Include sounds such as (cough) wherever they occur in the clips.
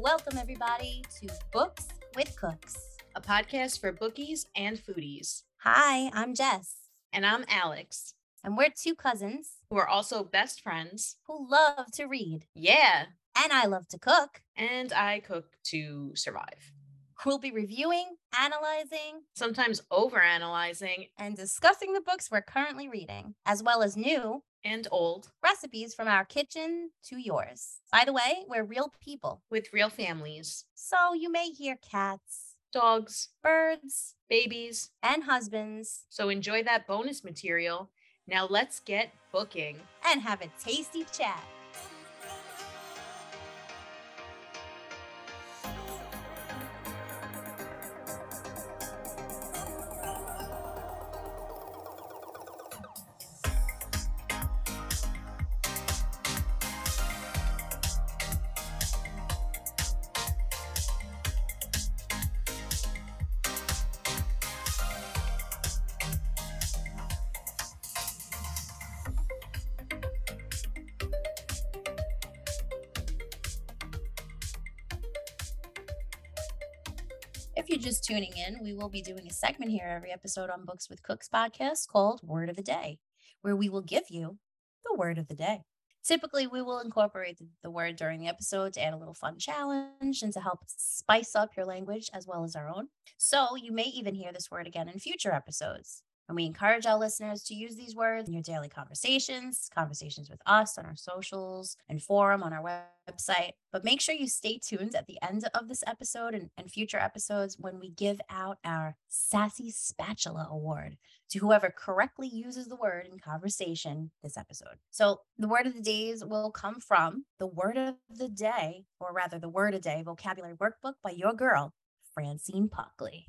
Welcome, everybody, to Books with Cooks, a podcast for bookies and foodies. Hi, I'm Jess. And I'm Alex. And we're two cousins who are also best friends who love to read. Yeah. And I love to cook. And I cook to survive. We'll be reviewing, analyzing, sometimes overanalyzing, and discussing the books we're currently reading, as well as new and old recipes from our kitchen to yours. By the way, we're real people with real families. So you may hear cats, dogs, birds, babies, and husbands. So enjoy that bonus material. Now let's get booking and have a tasty chat. Will be doing a segment here every episode on Books with Cooks podcast called Word of the Day, where we will give you the word of the day. Typically, we will incorporate the, word during the episode to add a little fun challenge and to help spice up your language as well as our own. So, you may even hear this word again in future episodes. And we encourage our listeners to use these words in your daily conversations, conversations with us on our socials and forum on our website. But make sure you stay tuned at the end of this episode and, and future episodes when we give out our Sassy Spatula Award to whoever correctly uses the word in conversation this episode. So the word of the days will come from the word of the day, or rather the word a day vocabulary workbook by your girl, Francine Puckley.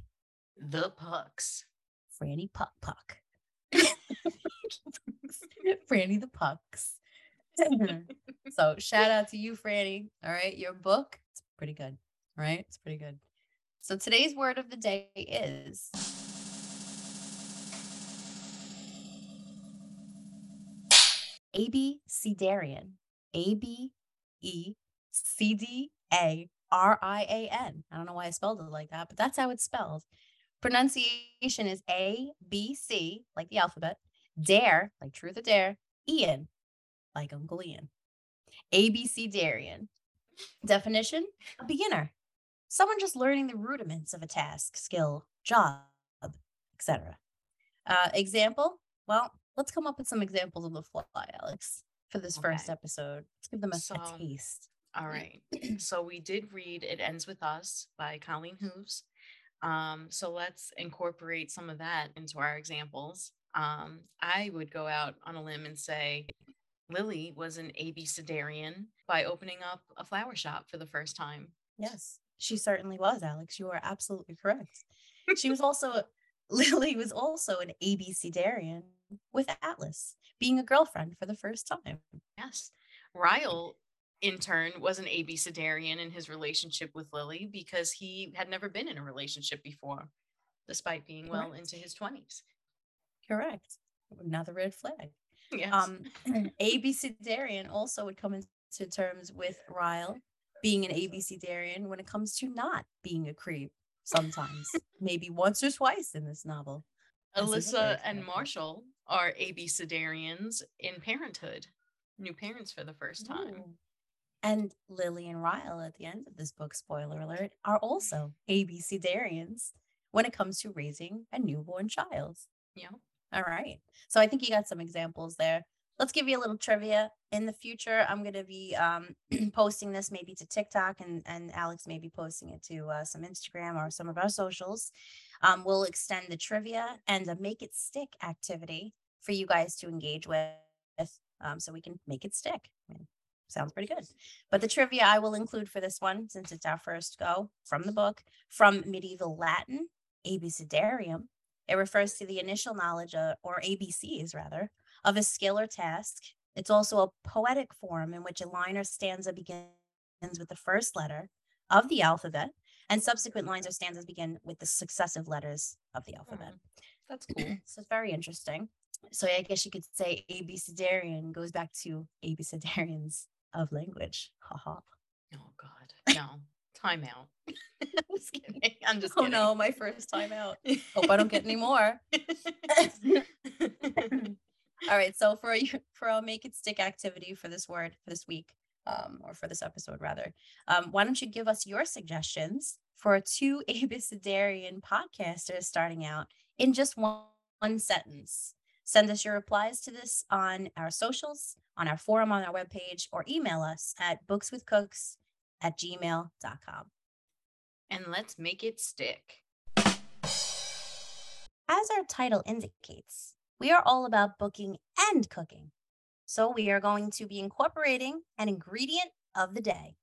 The Pucks. Franny Puck Puck. (laughs) Franny the Pucks. Mm-hmm. so shout out to you, Franny. All right. Your book, it's pretty good. All right. It's pretty good. So today's word of the day is Abecedarian. A B E C D A R I A N. I don't know why I spelled it like that, but that's how it's spelled. Pronunciation is A, B, C, like the alphabet, dare, like truth or dare, Ian, like Uncle Ian. ABC Darian. Definition a beginner, someone just learning the rudiments of a task, skill, job, etc. Uh, example well, let's come up with some examples of the fly, Alex, for this okay. first episode. Let's give them a, so, a taste. All right. so we did read It Ends With Us by Colleen Hooves. Um, so let's incorporate some of that into our examples. Um, I would go out on a limb and say Lily was an abecedarian by opening up a flower shop for the first time. Yes, she certainly was, Alex. You are absolutely correct. she was also, (laughs) Lily was also an abecedarian with Atlas, being a girlfriend for the first time. Yes. Ryle in turn was an abecedarian in his relationship with Lily because he had never been in a relationship before, despite being well into his 20s. Correct. Another red flag. Yes. Um, abecedarian also would come into terms with Ryle being an abecedarian when it comes to not being a creep sometimes, maybe once or twice in this novel. Alyssa and Marshall are abecedarians in parenthood, new parents for the first time. Ooh. And Lily and Ryle at the end of this book, spoiler alert, are also abecedarians when it comes to raising a newborn child. Yeah. All right. So I think you got some examples there. Let's give you a little trivia. In the future, I'm going to be um, (clears throat) posting this maybe to TikTok, and, and Alex may be posting it to uh, some Instagram or some of our socials. Um, we'll extend the trivia and a make it stick activity for you guys to engage with um, so we can make it stick. Sounds pretty good. But the trivia I will include for this one, since it's our first go from the book, from medieval Latin, abecedarium. It refers to the initial knowledge, of, or ABCs rather, of a skill or task. It's also a poetic form in which a line or stanza begins with the first letter of the alphabet, and subsequent lines or stanzas begin with the successive letters of the alphabet. Mm, that's cool. (clears throat) so it's very interesting. So I guess you could say abecedarian goes back to abecedarians of language. Haha. Oh God, (laughs) no. timeout. (laughs) (laughs) just kidding. I'm just kidding. oh kidding. no, my first time out. Hope I don't get any more. All right, so for a for a make it stick activity for this word for this week, um, or for this episode rather, um, why don't you give us your suggestions for two abecedarian podcasters starting out in just one, one sentence? Send us your replies to this on our socials, on our forum on our webpage, or email us at bookswithcooks at gmail.com. and let's make it stick. As our title indicates, we are all about booking and cooking. So we are going to be incorporating an ingredient of the day.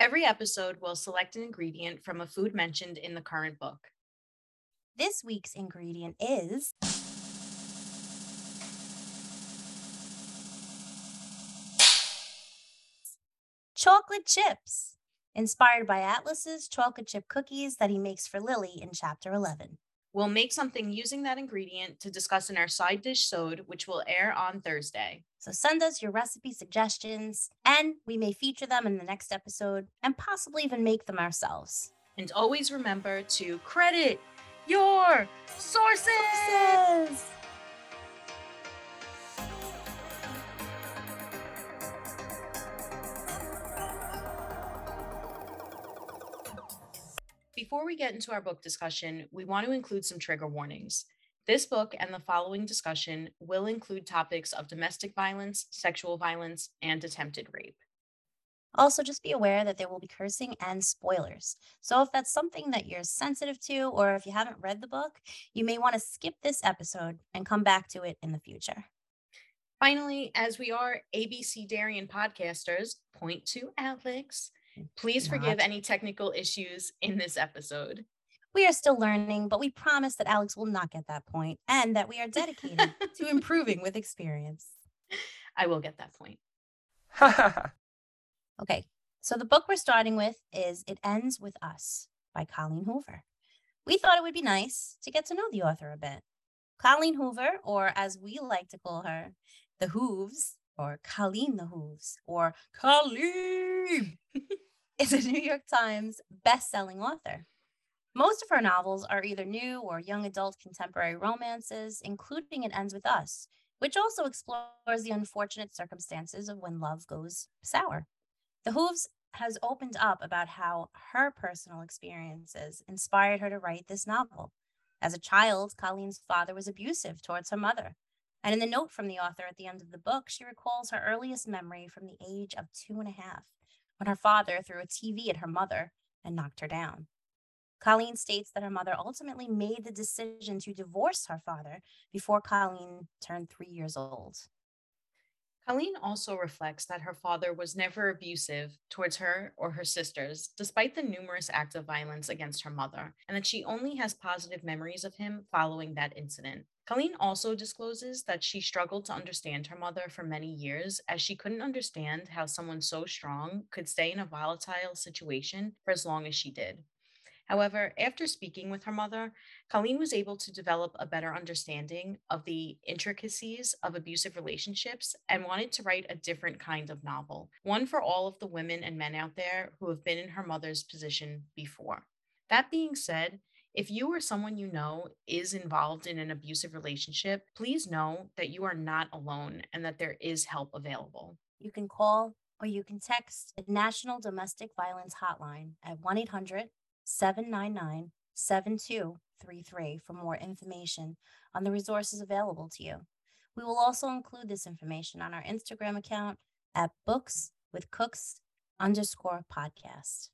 Every episode will select an ingredient from a food mentioned in the current book. This week's ingredient is chocolate chips, inspired by Atlas's chocolate chip cookies that he makes for Lily in chapter 11. We'll make something using that ingredient to discuss in our side dish sode, which will air on Thursday. So send us your recipe suggestions, and we may feature them in the next episode and possibly even make them ourselves. And always remember to credit your sources. Sources! Before we get into our book discussion, we want to include some trigger warnings. This book and the following discussion will include topics of domestic violence, sexual violence, and attempted rape. Also, just be aware that there will be cursing and spoilers. So, if that's something that you're sensitive to, or if you haven't read the book, you may want to skip this episode and come back to it in the future. Finally, as we are ABC Darian podcasters, point to Alex. Please forgive any technical issues in this episode. We are still learning, but we promise that Alex will not get that point and that we are dedicated to (laughs) improving with experience. I will get that point. (laughs) Okay, so the book we're starting with is It Ends With Us by Colleen Hoover. We thought it would be nice to get to know the author a bit. Colleen Hoover, or as we like to call her, the Hooves, or Colleen the Hooves, or Colleen, (laughs) is a (laughs) New York Times best-selling author. Most of her novels are either new or young adult contemporary romances, including It Ends With Us, which also explores the unfortunate circumstances of when love goes sour. The Hooves has opened up about how her personal experiences inspired her to write this novel. As a child, Colleen's father was abusive towards her mother. And in the note from the author at the end of the book, she recalls her earliest memory from the age of two and a half, when her father threw a TV at her mother and knocked her down. Colleen states that her mother ultimately made the decision to divorce her father before Colleen turned three years old. Colleen also reflects that her father was never abusive towards her or her sisters, despite the numerous acts of violence against her mother, and that she only has positive memories of him following that incident. Colleen also discloses that she struggled to understand her mother for many years, as she couldn't understand how someone so strong could stay in a volatile situation for as long as she did. However, after speaking with her mother, Colleen was able to develop a better understanding of the intricacies of abusive relationships and wanted to write a different kind of novel, one for all of the women and men out there who have been in her mother's position before. That being said, if you or someone you know is involved in an abusive relationship, please know that you are not alone and that there is help available. You can call or you can text the National Domestic Violence Hotline at 1 800 799 7233 for more information on the resources available to you. We will also include this information on our Instagram account at books with cooks underscore podcast.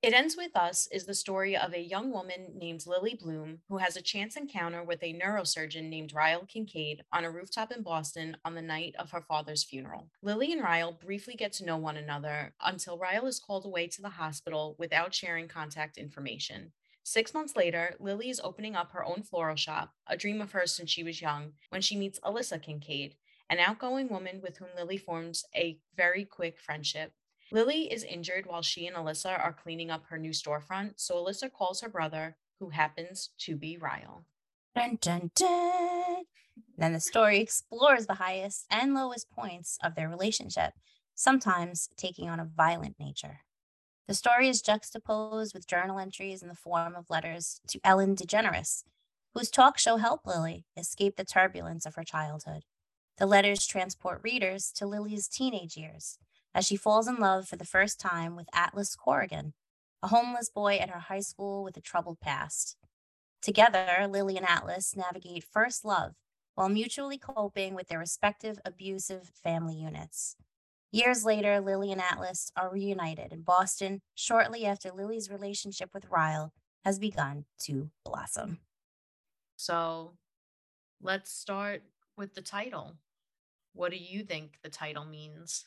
It Ends With Us is the story of a young woman named Lily Bloom who has a chance encounter with a neurosurgeon named Ryle Kincaid on a rooftop in Boston on the night of her father's funeral. Lily and Ryle briefly get to know one another until Ryle is called away to the hospital without sharing contact information. Six months later, Lily is opening up her own floral shop, a dream of hers since she was young, when she meets Alyssa Kincaid, an outgoing woman with whom Lily forms a very quick friendship. Lily is injured while she and Alyssa are cleaning up her new storefront, so Alyssa calls her brother, who happens to be Ryle. Dun, dun, dun. Then the story explores the highest and lowest points of their relationship, sometimes taking on a violent nature. The story is juxtaposed with journal entries in the form of letters to Ellen DeGeneres, whose talk show helped Lily escape the turbulence of her childhood. The letters transport readers to Lily's teenage years as she falls in love for the first time with Atlas Corrigan, a homeless boy at her high school with a troubled past. Together, Lily and Atlas navigate first love while mutually coping with their respective abusive family units. Years later, Lily and Atlas are reunited in Boston shortly after Lily's relationship with Ryle has begun to blossom. So let's start with the title. What do you think the title means?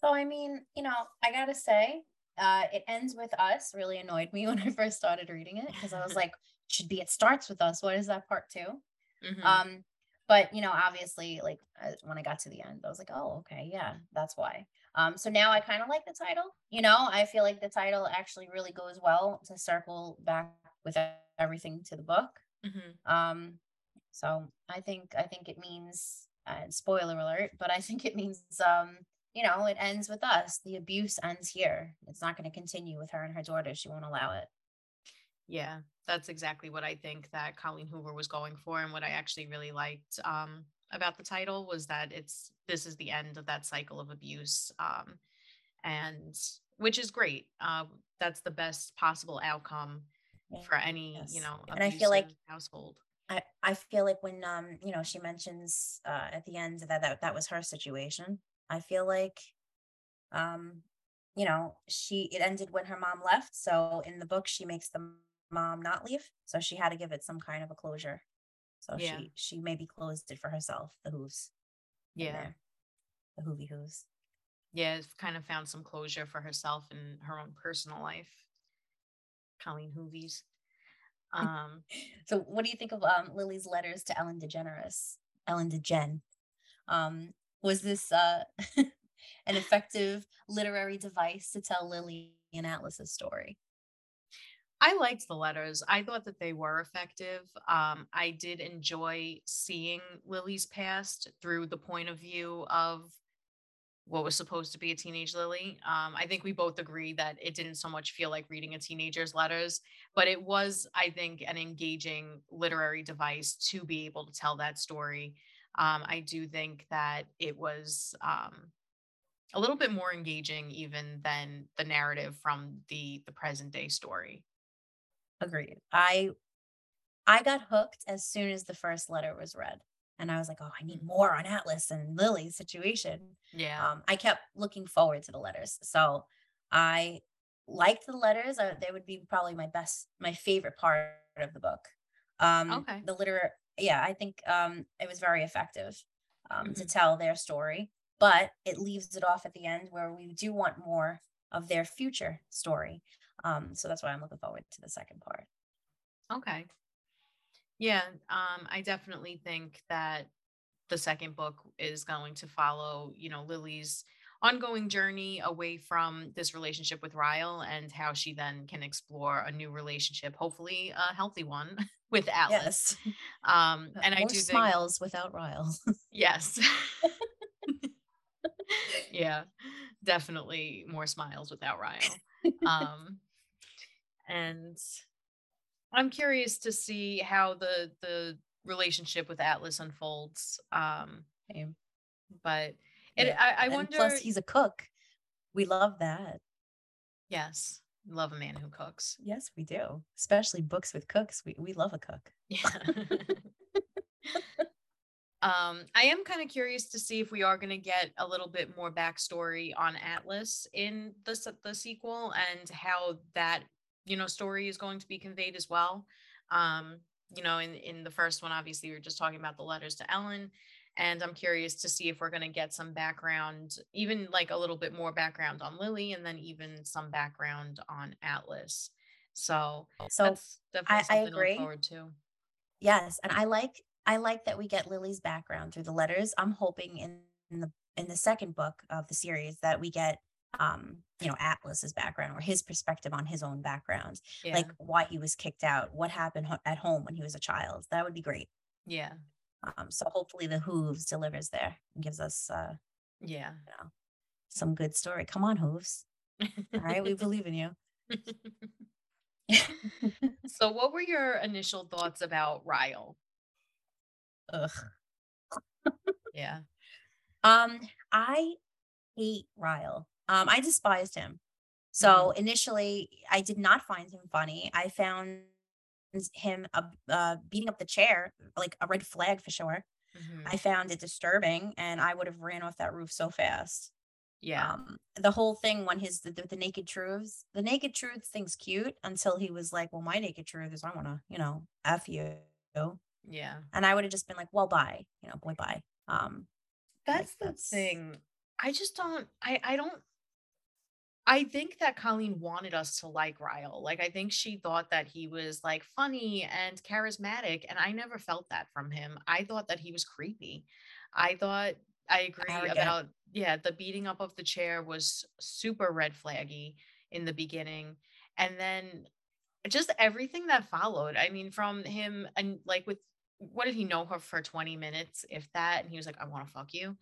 So, I mean, you know, I gotta say, uh, it ends with us really annoyed me (laughs) when I first started reading it because I was like, should be it starts with us. What is that part 2 Mhm. Um, but you know, obviously, like uh, when I got to the end, I was like, oh, okay, yeah, that's why. Um, so now I kind of like the title. You know, I feel like the title actually really goes well to circle back with everything to the book. Mhm. Um, so I think I think it means uh, spoiler alert, but I think it means um, you know, it ends with us. The abuse ends here. It's not going to continue with her and her daughter. She won't allow it. Yeah, that's exactly what I think that Colleen Hoover was going for, and what I actually really liked um, about the title was that it's this is the end of that cycle of abuse, um, and which is great. Uh, that's the best possible outcome for any you know And I feel like household. I, I feel like when um you know she mentions uh at the end that that, that was her situation i feel like um you know she it ended when her mom left so in the book she makes the mom not leave so she had to give it some kind of a closure so Yeah. she she maybe closed it for herself the hooves Yeah, the hoovy hooves yeah, kind of found some closure for herself in her own personal life. Colleen Hoovies. Um, (laughs) so what do you think of um lily's letters to ellen degeneres ellen degen um was this uh (laughs) an effective literary device to tell lily and atlas's story I liked the letters. I thought that they were effective. Um, I did enjoy seeing Lily's past through the point of view of what was supposed to be a teenage Lily. Um, I think we both agree that it didn't so much feel like reading a teenager's letters, but it was, I think, an engaging literary device to be able to tell that story. Um, I do think that it was um, a little bit more engaging even than the narrative from the the present day story. agreed i i got hooked as soon as the first letter was read and i was like oh i need more on atlas and lily's situation Yeah. um, I kept looking forward to the letters. So I liked the letters. Uh, they would be probably my best, my favorite part of the book. Um, Okay. The liter, yeah, I think um, it was very effective um, to Mhm. tell their story, but it leaves it off at the end where we do want more of their future story. Um, so that's why I'm looking forward to the second part. Okay. Yeah, um, I definitely think that the second book is going to follow, you know, Lily's ongoing journey away from this relationship with Ryle and how she then can explore a new relationship, hopefully a healthy one (laughs) with Atlas. Yes. (laughs) Um, Uh, and I more do think, smiles without Ryle. (laughs) yes. (laughs) yeah, definitely more smiles without Ryle. Um, and I'm curious to see how the the relationship with Atlas unfolds. Um, but it, Yeah. I, I wonder. plus, he's a cook. We love that. yes, love a man who cooks. Yes, we do. Especially books with cooks. We we love a cook. (laughs) Yeah. um, I am kind of curious to see if we are going to get a little bit more backstory on Atlas in the the sequel and how that you know story is going to be conveyed as well. Um, you know, in in the first one, obviously, we were just talking about the letters to Ellen, and I'm curious to see if we're going to get some background, even like a little bit more background on Lily, and then even some background on Atlas. So So that's definitely I something to agree. look forward to. yes, and I like I like that we get Lily's background through the letters. I'm hoping in, in the in the second book of the series that we get um you know Atlas's background or his perspective on his own background, Yeah. like why he was kicked out, what happened ho- at home when he was a child. That would be great. yeah. Um, so hopefully the Hooves delivers there and gives us uh Yeah. you know some good story. Come on, Hooves. All right, we believe in you. (laughs) so, what were your initial thoughts about Ryle? Ugh. Yeah. (laughs) Um, I hate Ryle. Um, I despised him. So initially, I did not find him funny. I found him uh, uh, beating up the chair like a red flag for sure. Mhm. I found it disturbing, and I would have ran off that roof so fast. Yeah. Um, the whole thing when his the, the naked truths, the naked truth thing's cute until he was like, "Well, my naked truth is I want to, you know, f you," Yeah. and I would have just been like, "Well, bye, you know, boy, bye." Um, like That's the that's thing. I just don't I I don't I think that Colleen wanted us to like Ryle. Like I think she thought that he was like funny and charismatic and I never felt that from him. I thought that he was creepy. I thought I agree arrogant. about yeah, the beating up of the chair was super red flaggy in the beginning. And then just everything that followed. I mean, from him and like with what did he know her for 20 minutes, if that? And he was like, I want to fuck you.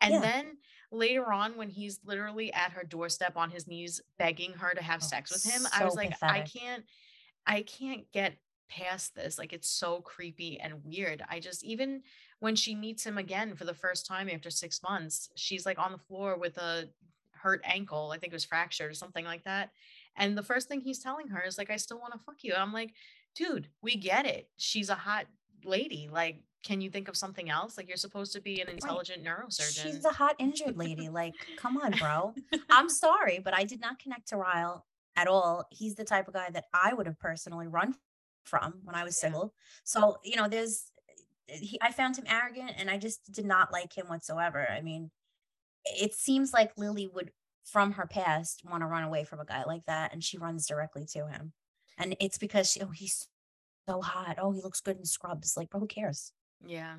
And Yeah. then later on, when he's literally at her doorstep on his knees begging her to have Oh, sex with him, I was so like, I can't, I can't get past this. Like it's so creepy and weird. I just even when she meets him again for the first time after six months, she's like on the floor with a hurt ankle. I think it was fractured or something like that. And the first thing he's telling her is like, I still want to fuck you. And I'm like, dude, we get it. She's a hot lady. Like, can you think of something else? Like, you're supposed to be an Right. intelligent She's a hot injured lady. Like, come on, bro. (laughs) I'm sorry, but I did not connect to Ryle at all. He's the type of guy that I would have personally run from when I was Yeah. single. So, you know, there's eh, he, I found him arrogant and I just did not like him whatsoever. I mean, it seems like Lily would from her past want to run away from a guy like that and she runs directly to him. And it's because she, oh, he's so hot. Oh, he looks good in scrubs. Like, bro, who cares? Yeah.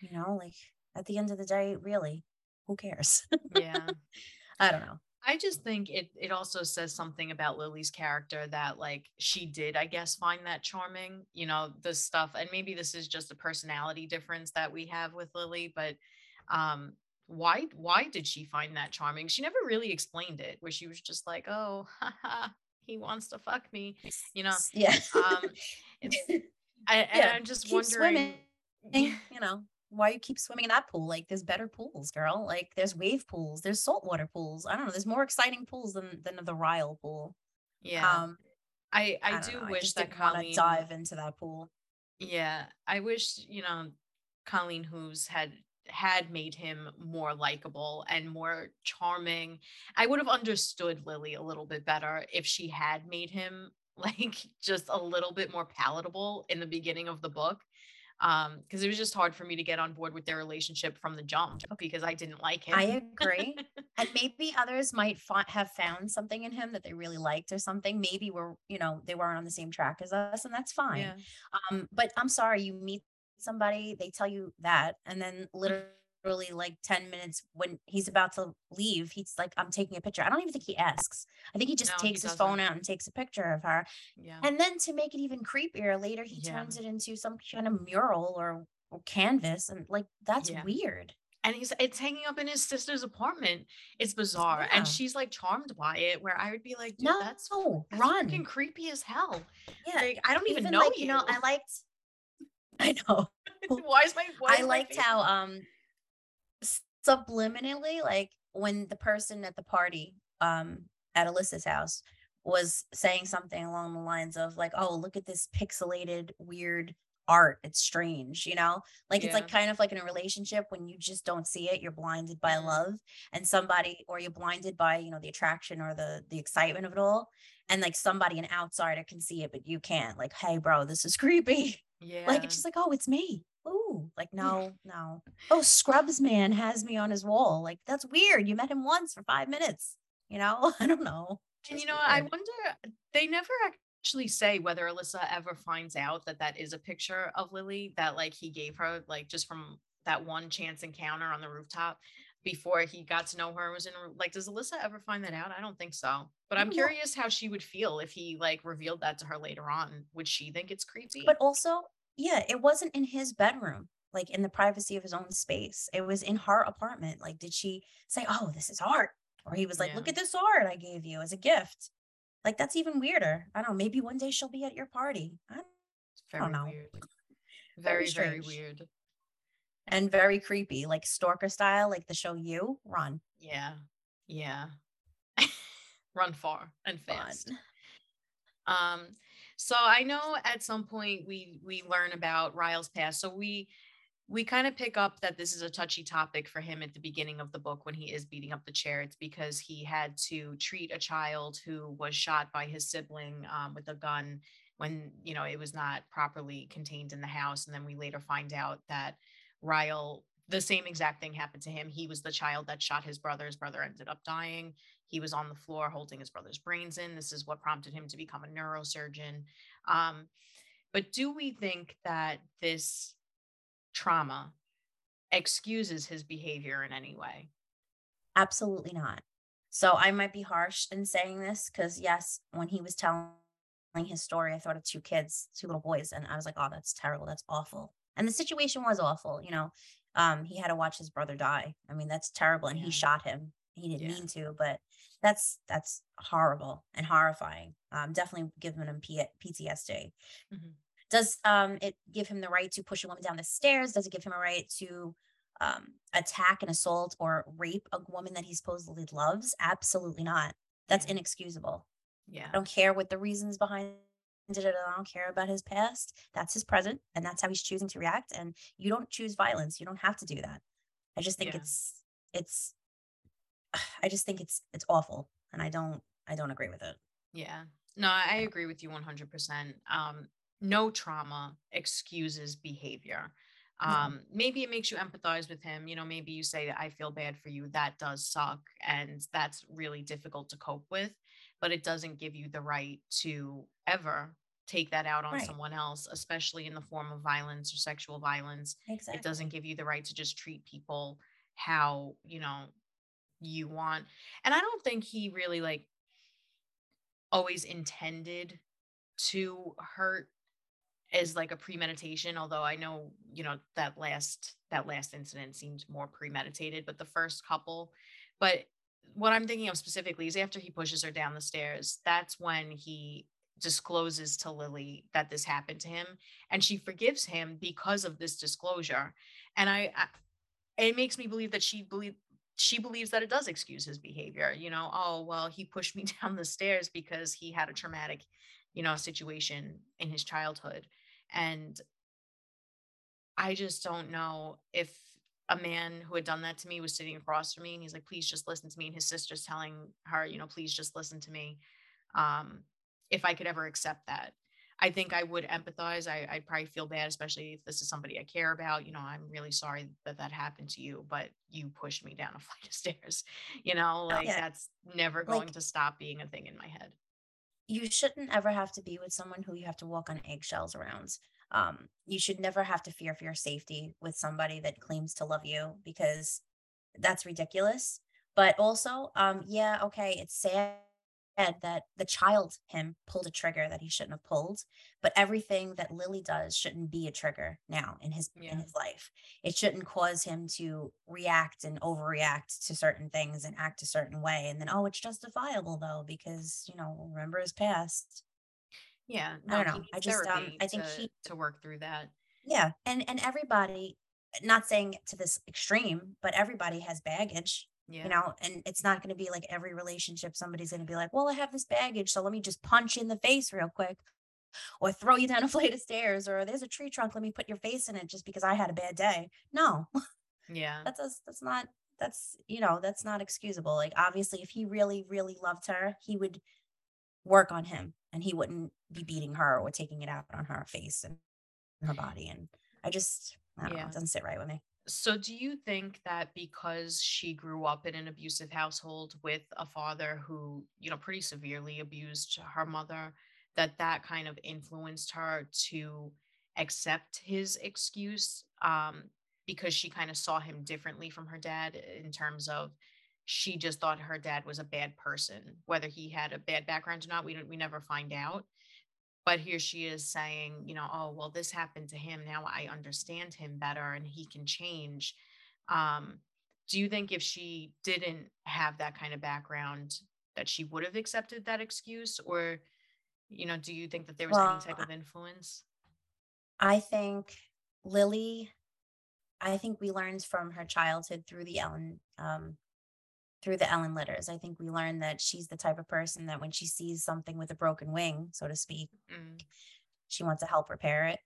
You know, like at the end of the day, really, who cares? Yeah. (laughs) I don't know. I just think it it also says something about Lily's character that like she did, I guess, find that charming, you know, the stuff. And maybe this is just a personality difference that we have with Lily, but um why why did she find that charming? She never really explained it, where she was just like, oh, (laughs) haha, he wants to fuck me, you know. Yeah. Um (laughs) (laughs) I, and yeah. I'm just Keep swimming. wondering You know, why you keep swimming in that pool? Like there's better pools, girl. Like there's wave pools, there's saltwater pools. I don't know. There's more exciting pools than than the Ryle pool. yeah. Um, I I I don't know. Wish just that didn't want to Colleen dive into that pool. Yeah, I wish, you know, Colleen Hooves had had made him more likable and more charming. I would have understood Lily a little bit better if she had made him like just a little bit more palatable in the beginning of the book. Um, because it was just hard for me to get on board with their relationship from the jump because I didn't like him. I agree. (laughs) And maybe others might fi- have found something in him that they really liked or something. Maybe we're, you know, they weren't on the same track as us, and that's fine. Yeah. Um, but I'm sorry, you meet somebody, they tell you that, and then literally like 10 minutes when he's about to leave, he's like, I'm taking a picture. I don't even think he asks. I think he just No, he takes his phone out and takes a picture of her. Yeah. And then to make it even creepier, later he Yeah. turns it into some kind of mural or, or canvas. And like that's Yeah. weird. And he's it's hanging up in his sister's apartment. It's bizarre. Yeah. And she's like charmed by it, where I would be like, No, that's that's run. freaking creepy as hell. Yeah. Like, I don't even, Even know like, you know, I liked (laughs) I know. (laughs) why is my why I is liked how um subliminally, like when the person at the party um at Alyssa's house was saying something along the lines of like, oh, look at this pixelated weird art. It's strange, you know? Like it's like kind of like in a relationship when you just don't see it, you're blinded by Mhm. love and somebody or you're blinded by, you know, the attraction or the the excitement of it all. And like somebody, an outsider can see it, but you can't. Like, hey, bro, this is (laughs) creepy. yeah. Like it's just like, oh, it's me. Ooh, like (laughs) no, no. Oh, Scrubs man has me on his wall. Like that's weird. You met him once for five minutes. You know, (laughs) I don't know. and you Just know, I wonder they never actually say whether Alyssa ever finds out that that is a picture of Lily that like he gave her like just from that one chance encounter on the rooftop before he got to know her and was in like does Alyssa ever find that out? I don't think so. But I'm curious how she would feel if he like revealed that to her later on. Would she think it's creepy? But also, yeah, it wasn't in his bedroom, like in the privacy of his own space. It was in her apartment. Like, did she say, "Oh, this is art," Or he was like, look at this art I gave you as a gift. Like that's even weirder. I don't know. Maybe one day she'll be at your party. I It's I don't very know. weird. (laughs) Very Very, very weird. And very creepy, like stalker style, like the show You Run. Yeah. Yeah. (laughs) Run far and fast. Um, so I know at some point we we learn about Ryle's past. So we we kind of pick up that this is a touchy topic for him at the beginning of the book when he is beating up the chair. It's because he had to treat a child who was shot by his sibling um, with a gun when you know it was not properly contained in the house. And then we later find out that Ryle, the same exact thing happened to him. He was the child that shot his brother. His brother ended up dying. He was on the floor holding his brother's brains in. This is what prompted him to become a neurosurgeon. Um, but do we think that this trauma excuses his behavior in any way? Absolutely not. So I might be harsh in saying this because yes, when he was telling his story, I thought of two kids, two little boys, and I was like, oh, that's terrible. That's awful. And the situation was awful. You know, um, he had to watch his brother die. I mean, that's terrible. And Yeah. he shot him. He didn't Yeah. mean to, but that's that's horrible and horrifying. Um, definitely giving him P- PTSD. Mhm. Does um it give him the right to push a woman down the stairs? Does it give him a right to um attack and assault or rape a woman that he supposedly loves? Absolutely not. That's Yeah. inexcusable. Yeah. I don't care what the reasons behind it. are. I don't care about his past. That's his present, and that's how he's choosing to react. And you don't choose violence. You don't have to do that. I just think Yeah. it's it's. (sighs) I just think it's it's awful, and I don't I don't agree with it. Yeah. No, I agree with you 100%. Um, no trauma excuses behavior. Um, maybe it makes you empathize with him. You know, maybe you say, I feel bad for you. That does suck. And that's really difficult to cope with. But it doesn't give you the right to ever take that out on Right. someone else, especially in the form of violence or sexual violence. Exactly. It doesn't give you the right to just treat people how, you know, you want. And I don't think he really like always intended to hurt as like a premeditation although i know you know that last that last incident seemed more premeditated but the first couple but what i'm thinking of specifically is after he pushes her down the stairs that's when he discloses to lily that this happened to him and she forgives him because of this disclosure. And i, I it makes me believe that she believe she believes that it does excuse his behavior you know oh well he pushed me (laughs) down the stairs because he had a traumatic you know situation in his childhood. And i just don't know if a man who had done that to me was sitting across from me and he's like please just listen to me and his sister's telling her you know please just listen to me um if i could ever accept that i think i would empathize I, i'd probably feel bad especially if this is somebody i care about you know i'm really sorry that that happened to you but you pushed me down a (laughs) flight of stairs you know like yeah. that's never going Like- to stop being a thing in my head you shouldn't ever have to be with someone who you have to walk on eggshells around. Um, you should never have to fear for your safety with somebody that claims to love you because that's ridiculous. But also, um, yeah, okay, it's sad that the child him pulled a trigger that he shouldn't have pulled, but everything that Lily does shouldn't be a trigger now in his Yeah. in his life. It shouldn't cause him to react and overreact to certain things and act a certain way. And then, oh, it's justifiable though, because you know, remember his past. Yeah I don't know. I just, um, I think to, he- to work through that Yeah. And and everybody, not saying to this extreme, but everybody has baggage. yeah you know and it's not going to be like every relationship somebody's going to be like well i have this baggage so let me just punch you in the face real quick or throw you (laughs) down a flight of stairs or there's a tree trunk let me put your face in it just because i had a bad day no (laughs) yeah that's that's, that's not that's you know that's not excusable like obviously if he really really loved her he would work on him and he wouldn't be beating her or taking it out on her face and her body and i just i don't know Yeah. it doesn't sit right with me So, do you think that because she grew up in an abusive household with a father who, you know, pretty severely abused her mother, that that kind of influenced her to accept his excuse um, because she kind of saw him differently from her dad in terms of she just thought her dad was a bad person, whether he had a bad background or not, we don't, we never find out. But here she is saying, you know, oh, well, this happened to him. Now I understand him better and he can change. Um, do you think if she didn't have that kind of background that she would have accepted that excuse or you know do you think that there was any type of influence I think Lily, I think we learned from her childhood through the Ellen, um, through the Ellen letters. I think we learned that she's the type of person that when she sees something with a broken wing, so to speak, mm, she wants to help repair it.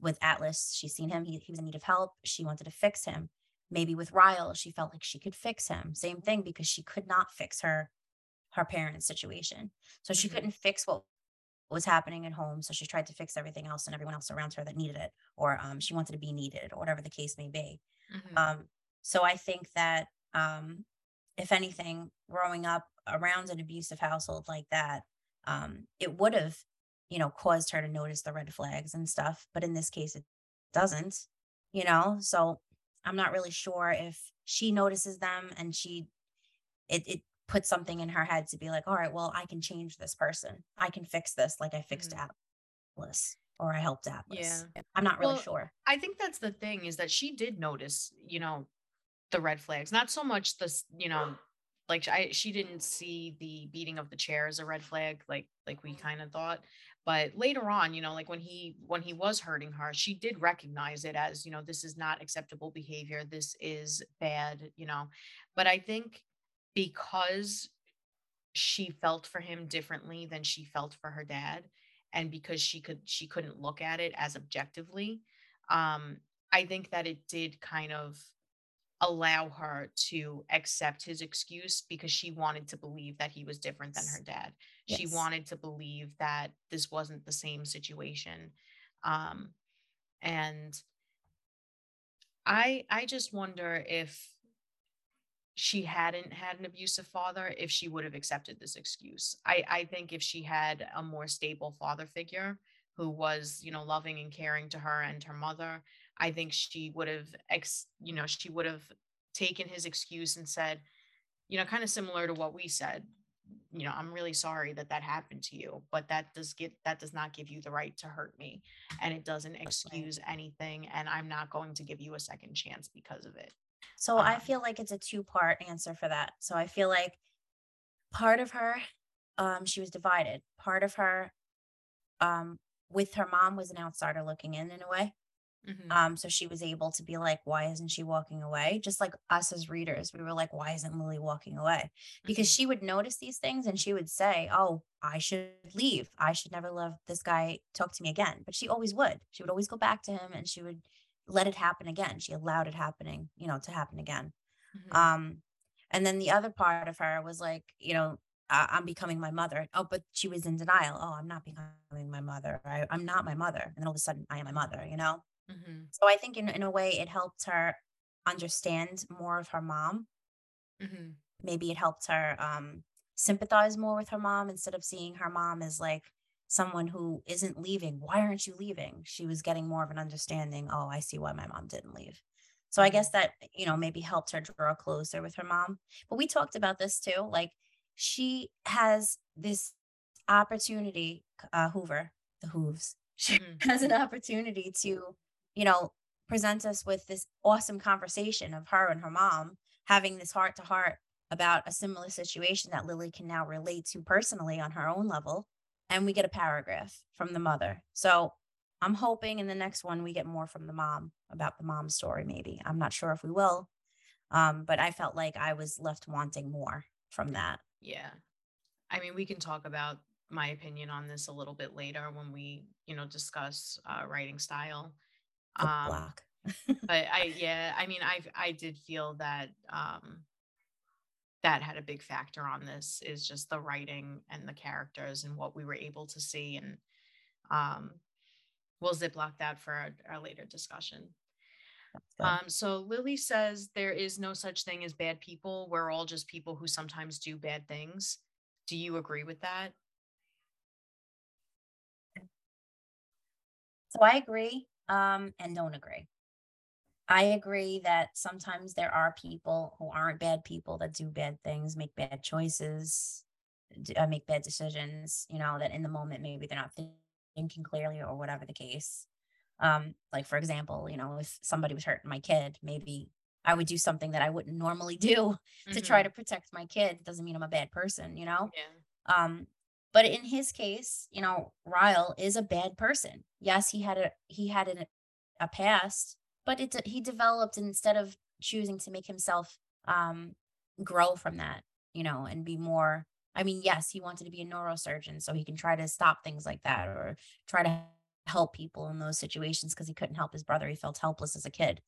With Atlas, she's seen him, he, he was in need of help. She wanted to fix him. Maybe with Ryle, she felt like she could fix him. Same thing because she could not fix her her parents' situation. So she mhm, couldn't fix what was happening at home. So she tried to fix everything else and everyone else around her that needed it, or um, she wanted to be needed, or whatever the case may be. mhm, Um, so I think that um, if anything, growing up around an abusive household like that, um, it would have, you know, caused her to notice the red flags and stuff. But in this case, it doesn't, you know. So I'm not really sure if she notices them and she it it puts something in her head to be like, all right, well, I can change this person. I can fix this like I fixed mhm. Atlas or I helped Atlas. yeah. I'm not really well sure. i think that's the thing is that she did notice you know the red flags not so much this you know like I, she didn't see the beating of the chair as a red flag like like we kind of thought. But later on you know like when he when he was hurting her she did recognize it as you know this is not acceptable behavior this is bad you know. But i think because she felt for him differently than she felt for her dad and because she could she couldn't look at it as objectively um i think that it did kind of allow her to accept his excuse because she wanted to believe that he was different than her dad she wanted to believe that this wasn't the same situation um and i i just wonder if she hadn't had an abusive father if she would have accepted this excuse. I, I think if she had a more stable father figure who was, you know, loving and caring to her and her mother, I think she would have ex, you know, she would have taken his excuse and said, you know, kind of similar to what we said, you know, I'm really sorry that that happened to you, but that does get that does not give you the right to hurt me and it doesn't excuse anything and I'm not going to give you a second chance because of it. So I Um feel like it's a two part answer for that. So I feel like part of her, um, she was divided. Part of her, um, with her mom was an outsider looking in in a way. Mhm, Um, so she was able to be like, why isn't she walking away? Just like us as readers, we were like, why isn't Lily walking away? Because mhm, she would notice these things and she would say, oh, I should leave. I should never let this guy talk to me again. But she always would. She would always go back to him and she would let it happen again. She allowed it happening, you know, to happen again. mhm. Um, and then the other part of her was like, you know, I'm becoming my mother. Oh, but she was in denial. Oh, I'm not becoming my mother. I, I'm not my mother. And then all of a sudden, I am my mother, you know? Mhm, So I think in in a way it helped her understand more of her mom. mhm, Maybe it helped her um sympathize more with her mom instead of seeing her mom as like someone who isn't leaving. Why aren't you leaving? She was getting more of an understanding. Oh, I see why my mom didn't leave. So I guess mhm, that, you know, maybe helped her draw closer with her mom. But we talked about this too. Like she has this opportunity, uh, Hoover, the Hooves. (laughs) She mhm, has an opportunity to, you know, presents us with this awesome conversation of her and her mom having this heart to heart about a similar situation that Lily can now relate to personally on her own level. And we get a paragraph from the mother. So I'm hoping in the next one we get more from the mom about the mom story, maybe. I'm not sure if we will. Um, but I felt like I was left wanting more from that yeah. I mean, we can talk about my opinion on this a little bit later when we, you know, discuss uh, writing style. Um, block. but I, (laughs) yeah, I mean, I, I did feel that um, that had a big factor on this is just the writing and the characters and what we were able to see, and um, we'll ziplock that for our, our later discussion. Um, so Lily says there is no such thing as bad people. We're all just people who sometimes do bad things. Do you agree with that? So I agree um, and don't agree. I agree that sometimes there are people who aren't bad people that do bad things, make bad choices, uh, make bad decisions, you know, that in the moment maybe they're not thinking clearly or whatever the case. Um, like, for example, you know, if somebody was hurting my kid, maybe I would do something that I wouldn't normally (laughs) do to Mhm. try to protect my kid. Doesn't mean I'm a bad person, you know? Yeah. Um, but in his case, you know, Ryle is a bad person. Yes, he had a he had an, a past, but it he developed instead of choosing to make himself um grow from that, you know, and be more. I mean, yes, he wanted to be a neurosurgeon so he can try to stop things like that or try to help people in those situations because he couldn't help his brother. He felt helpless as a kid.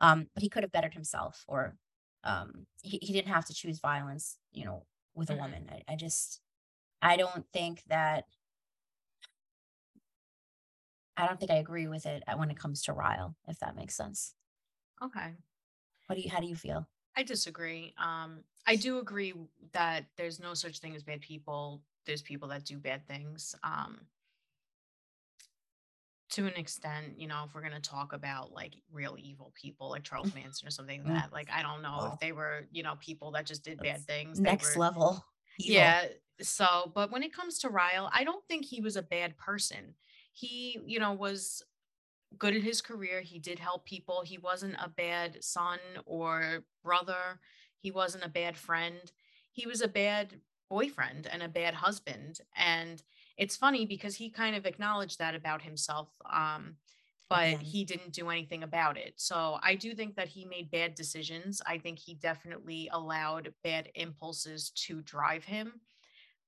Um, but he could have bettered himself or um he, he didn't have to choose violence, you know, with a Mhm. woman. I, I just I don't think that I don't think I agree with it when it comes to Ryle, if that makes sense. Okay. What do you how do you feel? I disagree. Um, I do agree that there's no such thing as bad people. There's people that do bad things. Um, to an extent, you know, if we're gonna talk about like real evil people like Charles Manson or something like Mm. that, like I don't know Oh. if they were, you know, people that just did bad things. They Next were level evil. Yeah. So, but when it comes to Ryle, I don't think he was a bad person. He, you know, was good at his career. He did help people. He wasn't a bad son or brother. He wasn't a bad friend. He was a bad boyfriend and a bad husband. And it's funny because he kind of acknowledged that about himself. Um, but end. he didn't do anything about it. So I do think that he made bad decisions. I think he definitely allowed bad impulses to drive him.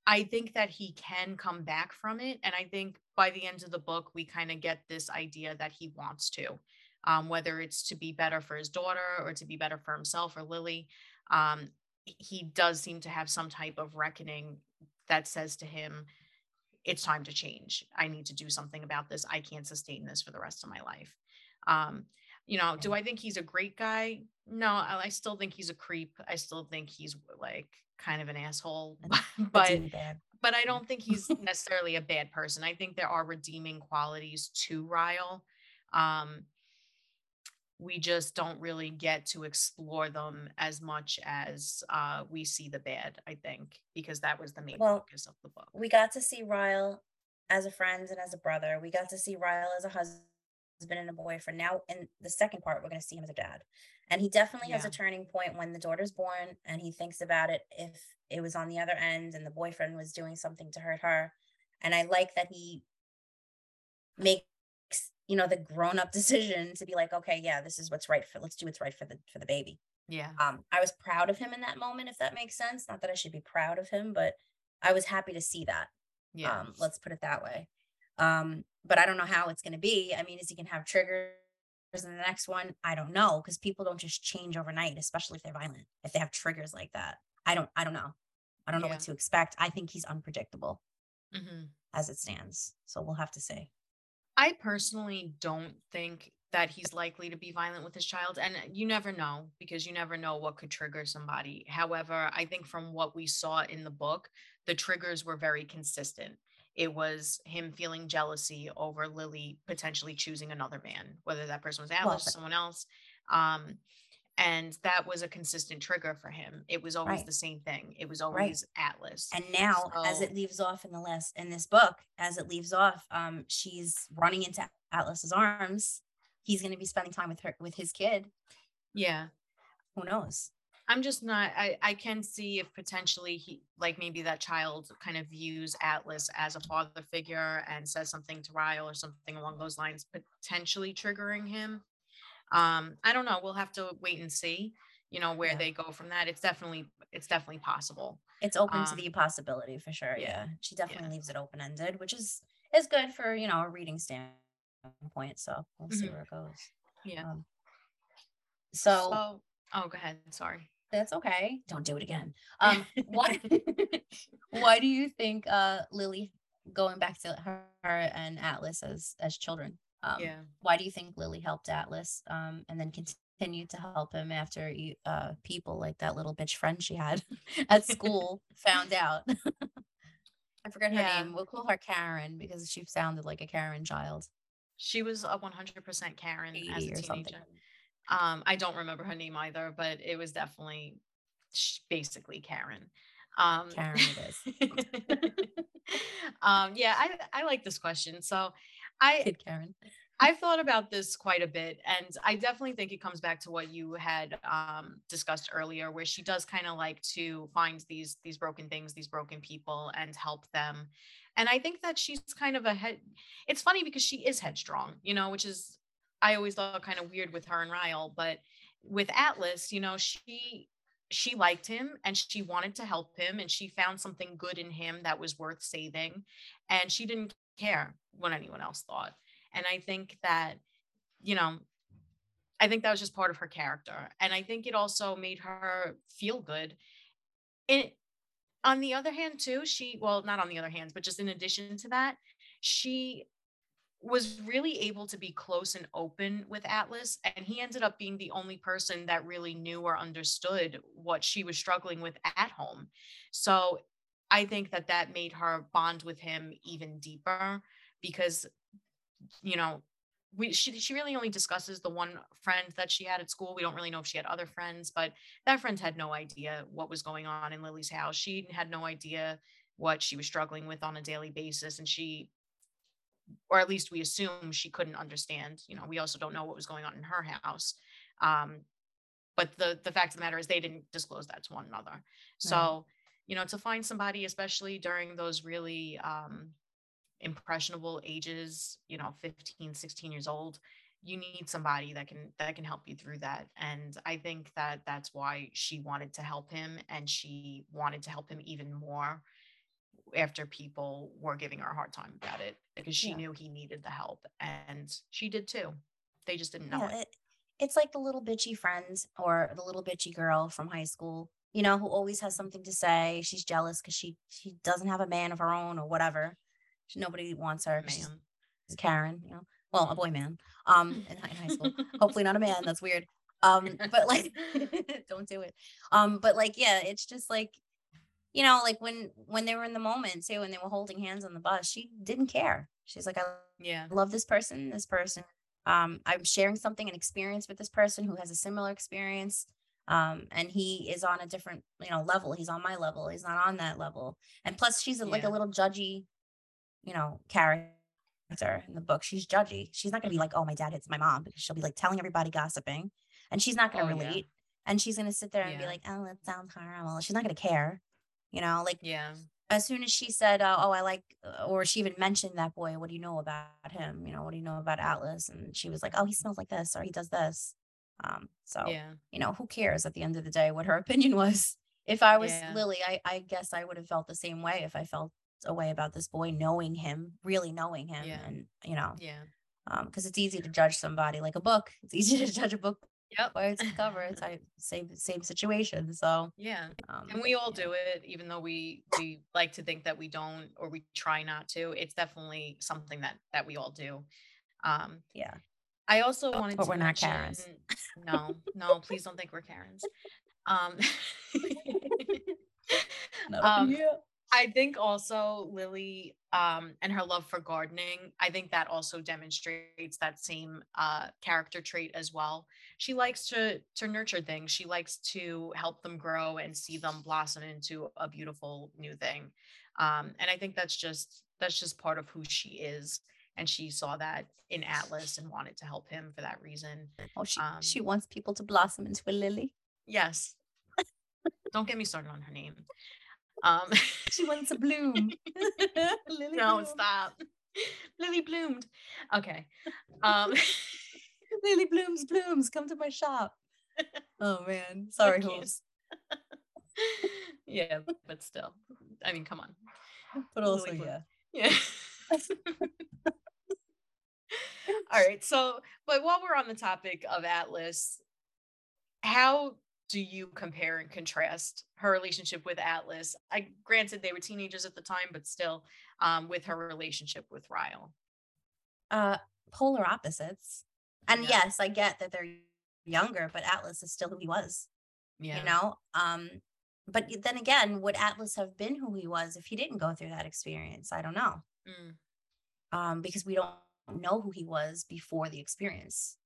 I think that he can come back from it. And I think by the end of the book, we kind of get this idea that he wants to, um, whether it's to be better for his daughter or to be better for himself or Lily. Um, he does seem to have some type of reckoning that says to him, it's time to change. I need to do something about this. I can't sustain this for the rest of my life. Um, you know, do I think he's a great guy? No, I, I still think he's a creep. I still think he's like kind of an asshole, (laughs) but but I don't think he's (laughs) necessarily a bad person. I think there are redeeming qualities to Ryle. Um, we just don't really get to explore them as much as uh, we see the bad, I think, because that was the main Well, focus of the book. we got to see Ryle as a friend and as a brother. We got to see Ryle as a husband and a boyfriend. Now, in the second part, we're going to see him as a dad. And he definitely has a turning point when the daughter's born and he thinks about it if it was on the other end and the boyfriend was doing something to hurt her. And I like that he makes you know the grown up (laughs) decision to be like okay yeah this is what's right for let's do what's right for the for the baby. Yeah. um i was proud of him in that moment if that makes sense not that i should be proud of him but i was happy to see that Yeah. um let's put it that way. Um but i don't know how it's going to be. I mean is he going to have triggers in the next one? I don't know because people don't just change overnight especially if they're violent if they have triggers like that. I don't i don't know. I don't know Yeah. what to expect. I think he's unpredictable. Mhm. as it stands so we'll have to see I personally don't think that he's likely to be violent with his child. And you never know because you never know what could trigger somebody. However, I think from what we saw in the book, the triggers were very consistent. It was him feeling jealousy over Lily potentially choosing another man, whether that person was well or someone else. Um, and that was a consistent trigger for him. It was always right the same thing. It was right always Atlas. and now as it leaves off in the last in this book as it leaves off um she's running into atlas's arms he's going to be spending time with her with his kid yeah. who knows I'm just not I I can see if potentially he like maybe that child kind of views Atlas as a father figure and says something to Ryle or something along those lines, potentially triggering him. Um, I don't know. We'll have to wait and see, you know, where yeah they go from that. It's definitely it's definitely possible. it's open to Um, the possibility for sure yeah, yeah she yeah. definitely leaves it open ended which is is good for you know a reading standpoint so we'll see hmm where it goes Yeah. um so So oh go ahead. Sorry. that's okay don't do it again (laughs) um why (laughs) why do you think uh lily going back to her, her and atlas as as children um Yeah. why do you think lily helped atlas um and then continued to help him after you uh people like that little bitch friend she had (laughs) at school (laughs) found out (laughs) i forget her Yeah. name we'll call her karen because she sounded like a karen child She was a 100% Karen as a teenager. Um, I don't remember her name either, but it was definitely basically Karen. Um, karen it is um, yeah, I I like this question. So I kid karen I've thought about this quite a bit, and I definitely think it comes back to what you had um, discussed earlier, where she does kind of like to find these these broken things, these broken people, and help them. And I think that she's kind of a head. It's funny because she is headstrong, you know, which is I always thought kind of weird with her and Ryle, but with Atlas, you know, she she liked him and she wanted to help him and she found something good in him that was worth saving and she didn't care what anyone else thought and I think that, you know, I think that was just part of her character. And I think it also made her feel good. It on the other hand, too, she well, not on the other hand, but just in addition to that, she was really able to be close and open with Atlas. And he ended up being the only person that really knew or understood what she was struggling with at home. So I think that that made her bond with him even deeper because you know, we she she really only discusses the one friend that she had at school. We don't really know if she had other friends, but that friend had no idea what was going on in Lily's house. She had no idea what she was struggling with on a daily basis and she or at least we assume she couldn't understand. You know, we also don't know what was going on in her house. Um, but the the fact of the matter is they didn't disclose that to one another. So, you know, to find somebody, especially during those really um, impressionable ages you know 15 16 years old you need somebody that can that can help you through that and i think that that's why she wanted to help him and she wanted to help him even more after people were giving her a hard time about it because she yeah. knew he needed the help and she did too they just didn't know yeah, it. it it's like the little bitchy friends or the little bitchy girl from high school you know who always has something to say she's jealous because she she doesn't have a man of her own or whatever Nobody wants her. She's, she's Karen, you know. Well, a boy man. Um, (laughs) in high, in high school. Hopefully not a man. That's weird. Um, but like, (laughs) don't do it. Um, but like, yeah, it's just like, you know, like when when they were in the moment too, when they were holding hands on the bus, she didn't care. She's like, I yeah love this person, this person. Um, I'm sharing something, an experience with this person who has a similar experience um and he is on a different you know level he's on my level he's not on that level and plus she's a, yeah. like a little judgy you know, character in the book. She's judgy. She's not going to be like, oh, my dad hits my mom because she'll be like telling everybody gossiping and she's not going to oh, relate. Yeah. And she's going to sit there and yeah. be like, oh, that sounds horrible. She's not going to care, you know, like, yeah. As soon as she said, uh, "Oh, I like," or she even mentioned that boy. What do you know about him? You know, what do you know about Atlas? And she was like, "Oh, he smells like this, or he does this." Um, so yeah, you know, who cares at the end of the day what her (laughs) opinion was? If I was yeah. Lily, I, I guess I would have felt the same way if I felt a way about this boy knowing him, really knowing him, yeah. and you know, yeah, um, because it's easy to judge somebody like a book. It's easy to (laughs) judge a book yep. by its cover. (laughs) It's like same same situation. So yeah, um, and we all yeah. do it, even though we we like to think that we don't or we try not to. It's definitely something that that we all do. Um, yeah. I also oh, wanted but to we're mention, not Karens. No, no, please don't think we're Karens. Um, (laughs) no, um yeah. I think also Lily um, and her love for gardening, I think that also demonstrates that same uh, character trait as well. She likes to to nurture things. She likes to help them grow and see them blossom into a beautiful new thing. Um, and I think that's just that's just part of who she is. And she saw that in Atlas and wanted to help him for that reason. Oh, she um, she wants people to blossom into a lily. Yes. Don't get me started on her name. Um, she wants to bloom. (laughs) Lily no, bloom. stop. Lily bloomed. Okay. (laughs) Um, Lily blooms, blooms. Come to my shop. (laughs) Oh man, sorry, host. yeah, but still, I mean, come on. But also, Lily yeah, yeah. (laughs) All right. So, but while we're on the topic of Atlas, how do you compare and contrast her relationship with Atlas? I granted they were teenagers at the time, but still, um, with her relationship with Ryle. Uh, polar opposites. And yeah. yes, I get that they're younger, but Atlas is still who he was. Yeah. You know? Um, but then again, would Atlas have been who he was if he didn't go through that experience? I don't know. Mm. Um, because we don't know who he was before the experience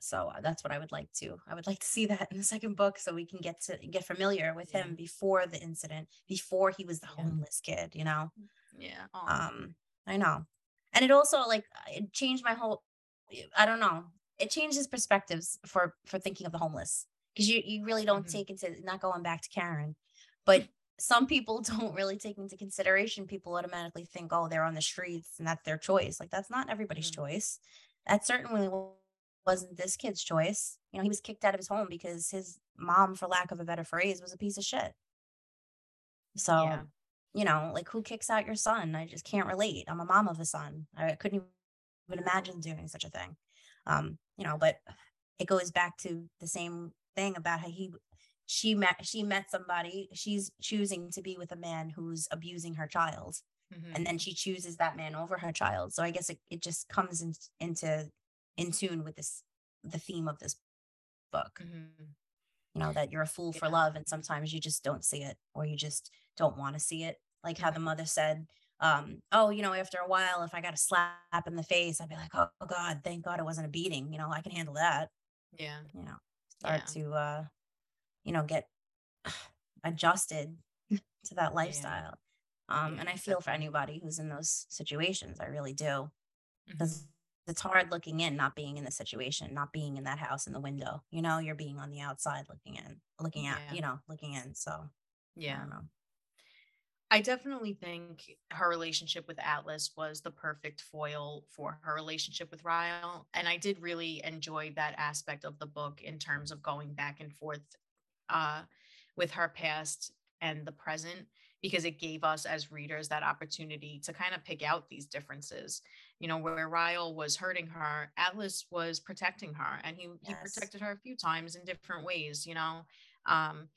so uh, that's what i would like to i would like to see that in the second book so we can get to get familiar with him before the incident before he was the yeah. homeless kid you know yeah Aww. um i know and it also like it changed my whole I don't know. It changes perspectives for for thinking of the homeless because you you really don't Mhm. take into not going back to Karen, but some people (laughs) don't really take into consideration. People automatically think, oh, they're on the streets and that's their choice. Like that's not everybody's Mhm. choice. That certainly wasn't this kid's choice. You know, he was kicked out of his home because his mom, for lack of a better phrase, was a piece of shit. So, Yeah. you know, like who kicks out your son? I just can't relate. I'm a mom of a son. I couldn't even imagine doing such a thing. Um, you know, but it goes back to the same thing about how he she met she met somebody, she's choosing to be with a man who's abusing her child. Mhm. And then she chooses that man over her child. So I guess it, it just comes in, into in tune with this the theme of this book Mhm. you know that you're a fool for love and sometimes you just don't see it or you just don't want to see it like how the mother said um oh you know after a while if i got a slap in the face i'd be like oh god thank god it wasn't a beating you know i can handle that Yeah. you know start Yeah. to uh you know get (sighs) adjusted to that lifestyle um Yeah, and i feel for anybody who's in those situations i really do because Mhm. it's hard looking in not being in the situation not being in that house in the window you know you're being on the outside looking in looking at Yeah. you know looking in so i Yeah. don't know I definitely think her relationship with Atlas was the perfect foil for her relationship with Ryle. And I did really enjoy that aspect of the book in terms of going back and forth uh, with her past and the present, because it gave us as readers that opportunity to kind of pick out these differences. You know, where Ryle was hurting her, Atlas was protecting her, and he, he protected her a few times in different ways, you know. Um,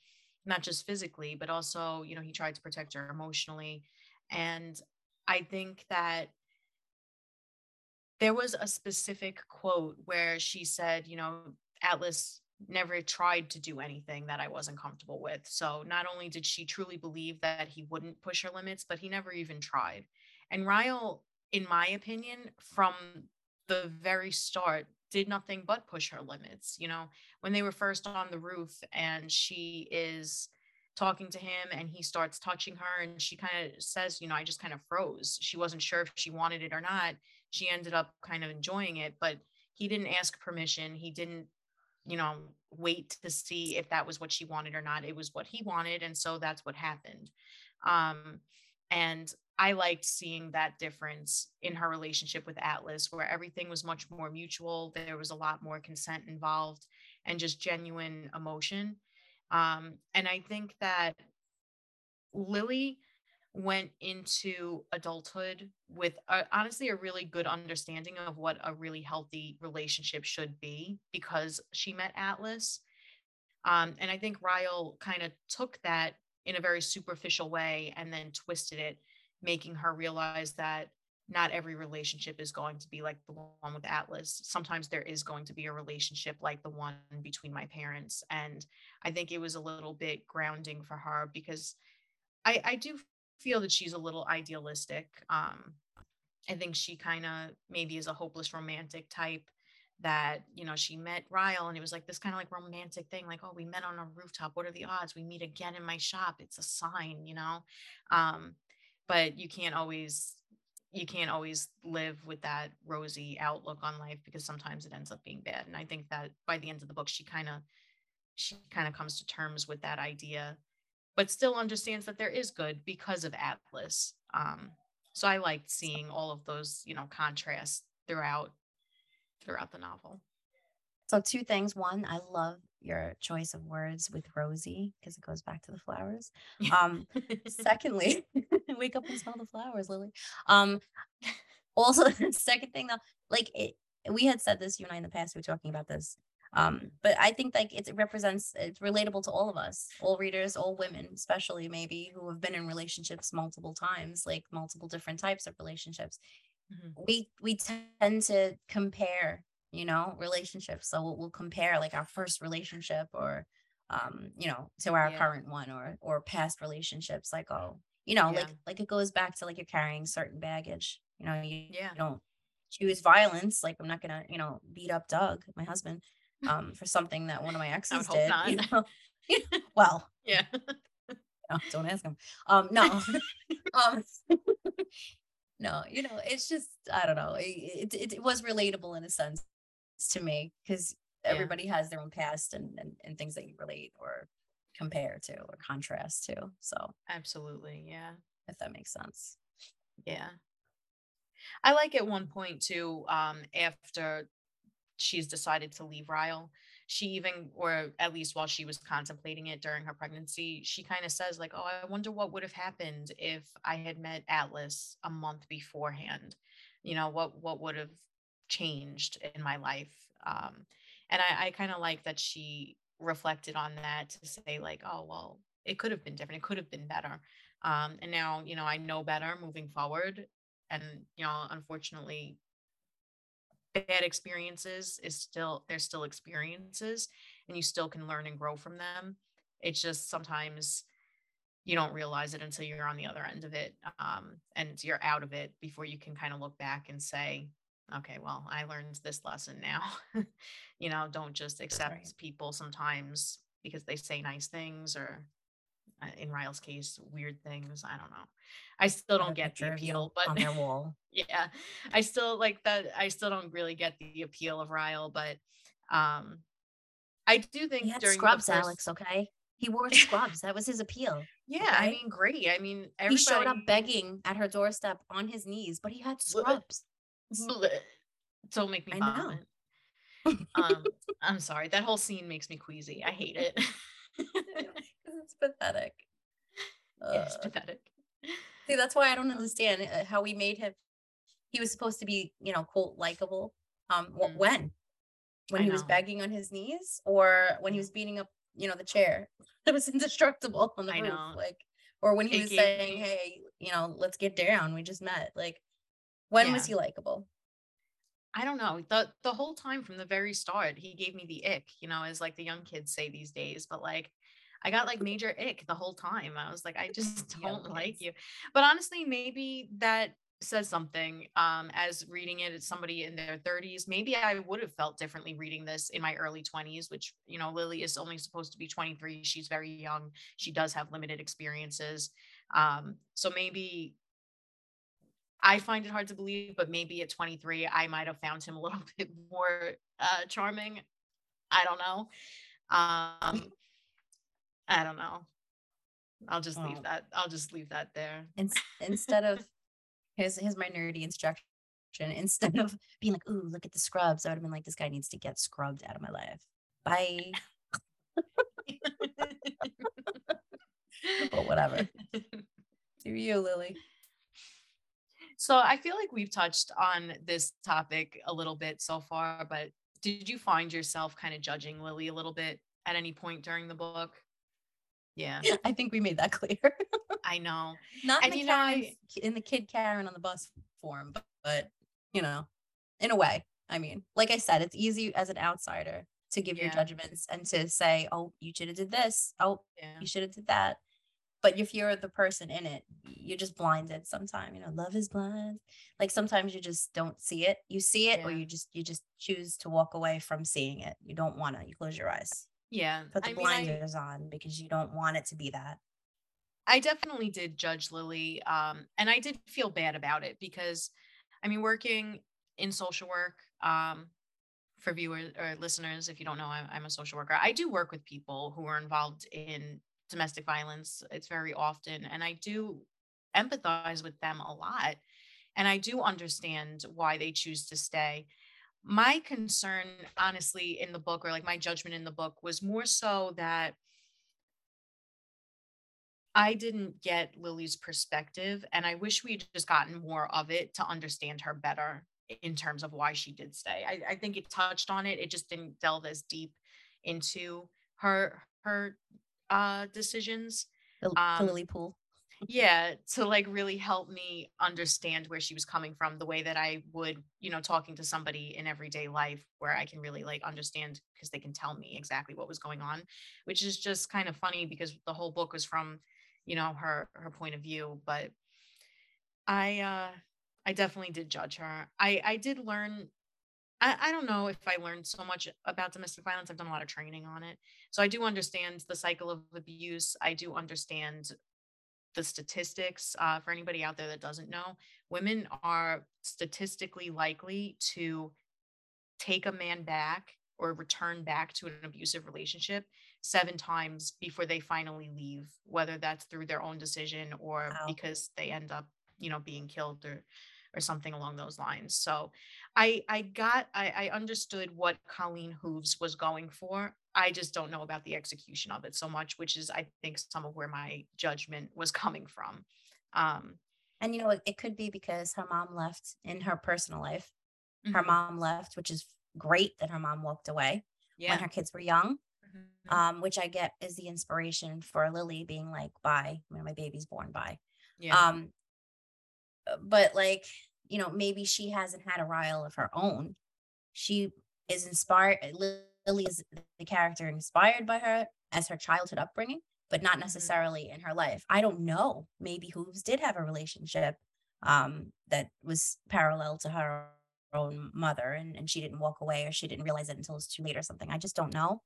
not just physically, but also, you know, he tried to protect her emotionally. And I think that there was a specific quote where she said, you know, Atlas never tried to do anything that I wasn't comfortable with. So not only did she truly believe that he wouldn't push her limits, but he never even tried. And Ryle, in my opinion, from the very start, did nothing but push her limits. You know, when they were first on the roof and she is talking to him and he starts touching her and she kind of says, you know, I just kind of froze. She wasn't sure if she wanted it or not. She ended up kind of enjoying it, but he didn't ask permission. He didn't, you know, wait to see if that was what she wanted or not. It was what he wanted. And so that's what happened. Um, and I liked seeing that difference in her relationship with Atlas, where everything was much more mutual. There was a lot more consent involved and just genuine emotion. Um, and I think that Lily went into adulthood with a, honestly a really good understanding of what a really healthy relationship should be because she met Atlas. Um, and I think Ryle kind of took that in a very superficial way and then twisted it, making her realize that not every relationship is going to be like the one with Atlas. Sometimes there is going to be a relationship like the one between my parents. And I think it was a little bit grounding for her because I, I do feel that she's a little idealistic. Um, I think she kind of maybe is a hopeless romantic type that, you know, she met Ryle and it was like this kind of like romantic thing, like, oh, we met on a rooftop. What are the odds? We meet again in my shop. It's a sign, you know? Um, but you can't always you can't always live with that rosy outlook on life because sometimes it ends up being bad. And I think that by the end of the book, she kind of she kind of comes to terms with that idea, but still understands that there is good because of Atlas. Um, so I liked seeing all of those, you know, contrasts throughout throughout the novel. so two things one i love your choice of words with rosie because it goes back to the flowers um (laughs) secondly (laughs) wake up and smell the flowers lily um also the (laughs) second thing though like it we had said this you and i in the past we were talking about this um but i think like it represents it's relatable to all of us all readers all women especially maybe who have been in relationships multiple times like multiple different types of relationships Mhm. we we tend to compare you know relationships so we'll, we'll compare like our first relationship or um you know to our Yeah. current one or or past relationships like oh you know like like it goes back to like you're carrying certain baggage you know you, Yeah. you don't choose violence like i'm not gonna you know beat up doug my husband um for something that one of my exes did you (laughs) know (laughs) well Yeah. no, don't ask him um no (laughs) um no, you know, it's just I don't know. It it, it was relatable in a sense to me because Yeah. everybody has their own past and, and and things that you relate or compare to or contrast to. So Absolutely. Yeah. if that makes sense. Yeah. I like at one point too, um, after she's decided to leave Ryle, she even, or at least while she was contemplating it during her pregnancy, she kind of says, like, oh, I wonder what would have happened if I had met Atlas a month beforehand. You know, what what would have changed in my life? Um, and I, I kind of like that she reflected on that to say, like, oh, well, it could have been different. It could have been better. Um, and now, you know, I know better moving forward. And, you know, unfortunately, bad experiences is still they're still experiences and you still can learn and grow from them it's just sometimes you don't realize it until you're on the other end of it um, and you're out of it before you can kind of look back and say okay well i learned this lesson now (laughs) you know don't just accept right. people sometimes because they say nice things or in Ryle's case, weird things. I don't know. I still don't get the picture of you appeal, but on their wall. (laughs) yeah i still like that i still don't really get the appeal of ryle but um i do think He had during scrubs, the first, Alex, okay? He wore (laughs) scrubs. That was his appeal. yeah i mean great i mean He showed up begging at her doorstep on his knees, but he had scrubs. Don't make me vomit (laughs) um i'm sorry that whole scene makes me queasy i hate it it's pathetic. (laughs) yeah, it's pathetic see, that's why I don't understand uh, how we made him. He was supposed to be, you know, quote likable. Um, Mm. when? When I he was begging on his knees, or when he was beating up, you know, the chair (laughs) that was indestructible on the I roof, know. like, or when he It was saying, me- "Hey, you know, let's get down. We just met." Like, when was he likable? I don't know. The the whole time from the very start, he gave me the ick, you know, as like the young kids say these days. But like I got like major ick the whole time. I was like, I just (laughs) don't like you. But honestly, maybe that says something. Um, as reading it as somebody in their 30s, maybe I would have felt differently reading this in my early 20s, which you know, Lily is only supposed to be 23. She's very young. She does have limited experiences. Um, so maybe I find it hard to believe, but maybe at 23, I might have found him a little (laughs) bit more uh, charming. I don't know. Um, I don't know. I'll just Oh. leave that. I'll just leave that there. Ins- instead of here's here's my nerdy instruction. Instead of being like, "Ooh, look at the scrubs," I would have been like, "This guy needs to get scrubbed out of my life." Bye. But whatever. (laughs) Do you, Lily? So I feel like we've touched on this topic a little bit so far, but did you find yourself kind of judging Lily a little bit at any point during the book? Yeah, (laughs) I think we made that (laughs) clear. I know. Not in And the you know, Karen, I- in the kid Karen on the bus form, but, but you know, in a way. I mean, like I said, it's easy as an outsider to give your judgments and to say, "Oh, you should have did this. Oh, Yeah. you should have did that." But if you're the person in it, you're just blinded sometimes. You know, love is blind. Like sometimes you just don't see it. You see it, or you just you just choose to walk away from seeing it. You don't want to. You close your eyes, Yeah. put the I mean, I- blinders on because you don't want it to be that. I definitely did judge Lily. Um, and I did feel bad about it because I mean, working in social work, um, for viewers or listeners, if you don't know, I'm, I'm a social worker. I do work with people who are involved in domestic violence. It's very often, and I do empathize with them a lot. And I do understand why they choose to stay. My concern, honestly, in the book, or like my judgment in the book, was more so that I didn't get Lily's perspective, and I wish we'd just gotten more of it to understand her better in terms of why she did stay. I, I think it touched on it. It just didn't delve as deep into her her uh decisions. The, the Um, lily pool. Yeah, to like really help me understand where she was coming from the way that I would, you know, talking to somebody in everyday life where I can really like understand because they can tell me exactly what was going on, which is just kind of funny because the whole book was from, you know, her her point of view, but I uh I definitely did judge her. I I did learn I, I don't know if I learned so much about domestic violence. I've done a lot of training on it. So I do understand the cycle of abuse. I do understand the statistics uh, for anybody out there that doesn't know, women are statistically likely to take a man back or return back to an abusive relationship seven times before they finally leave, whether that's through their own decision or Wow. because they end up, you know, being killed or or something along those lines. So I I got I, I understood what Colleen Hooves was going for. I just don't know about the execution of it so much, which is I think some of where my judgment was coming from. Um And you know, it, it could be because her mom left in her personal life. Her mhm, mom left, which is great that her mom walked away when her kids were young. mhm, Um, which I get is the inspiration for Lily being like, bye, when my baby's born, bye. Yeah. Um, but like, you know, maybe she hasn't had a Ryle of her own. She is inspired. Lily is the character inspired by her as her childhood upbringing, but not mhm, necessarily in her life. I don't know. Maybe Hooves did have a relationship um, that was parallel to her own mother, and, and she didn't walk away or she didn't realize it until it was too late or something. I just don't know.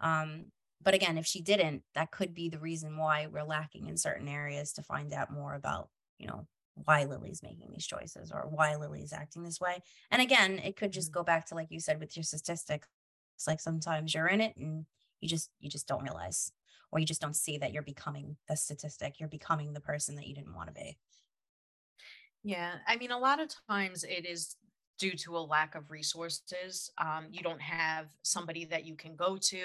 Um, but again, if she didn't, that could be the reason why we're lacking in certain areas to find out more about, you know, why Lily's making these choices or why Lily's acting this way. And again, it could just mhm. go back to like you said with your statistics. It's like sometimes you're in it and you just you just don't realize or you just don't see that you're becoming the statistic. You're becoming the person that you didn't want to be. Yeah, I mean, a lot of times it is due to a lack of resources. Um, you don't have somebody that you can go to,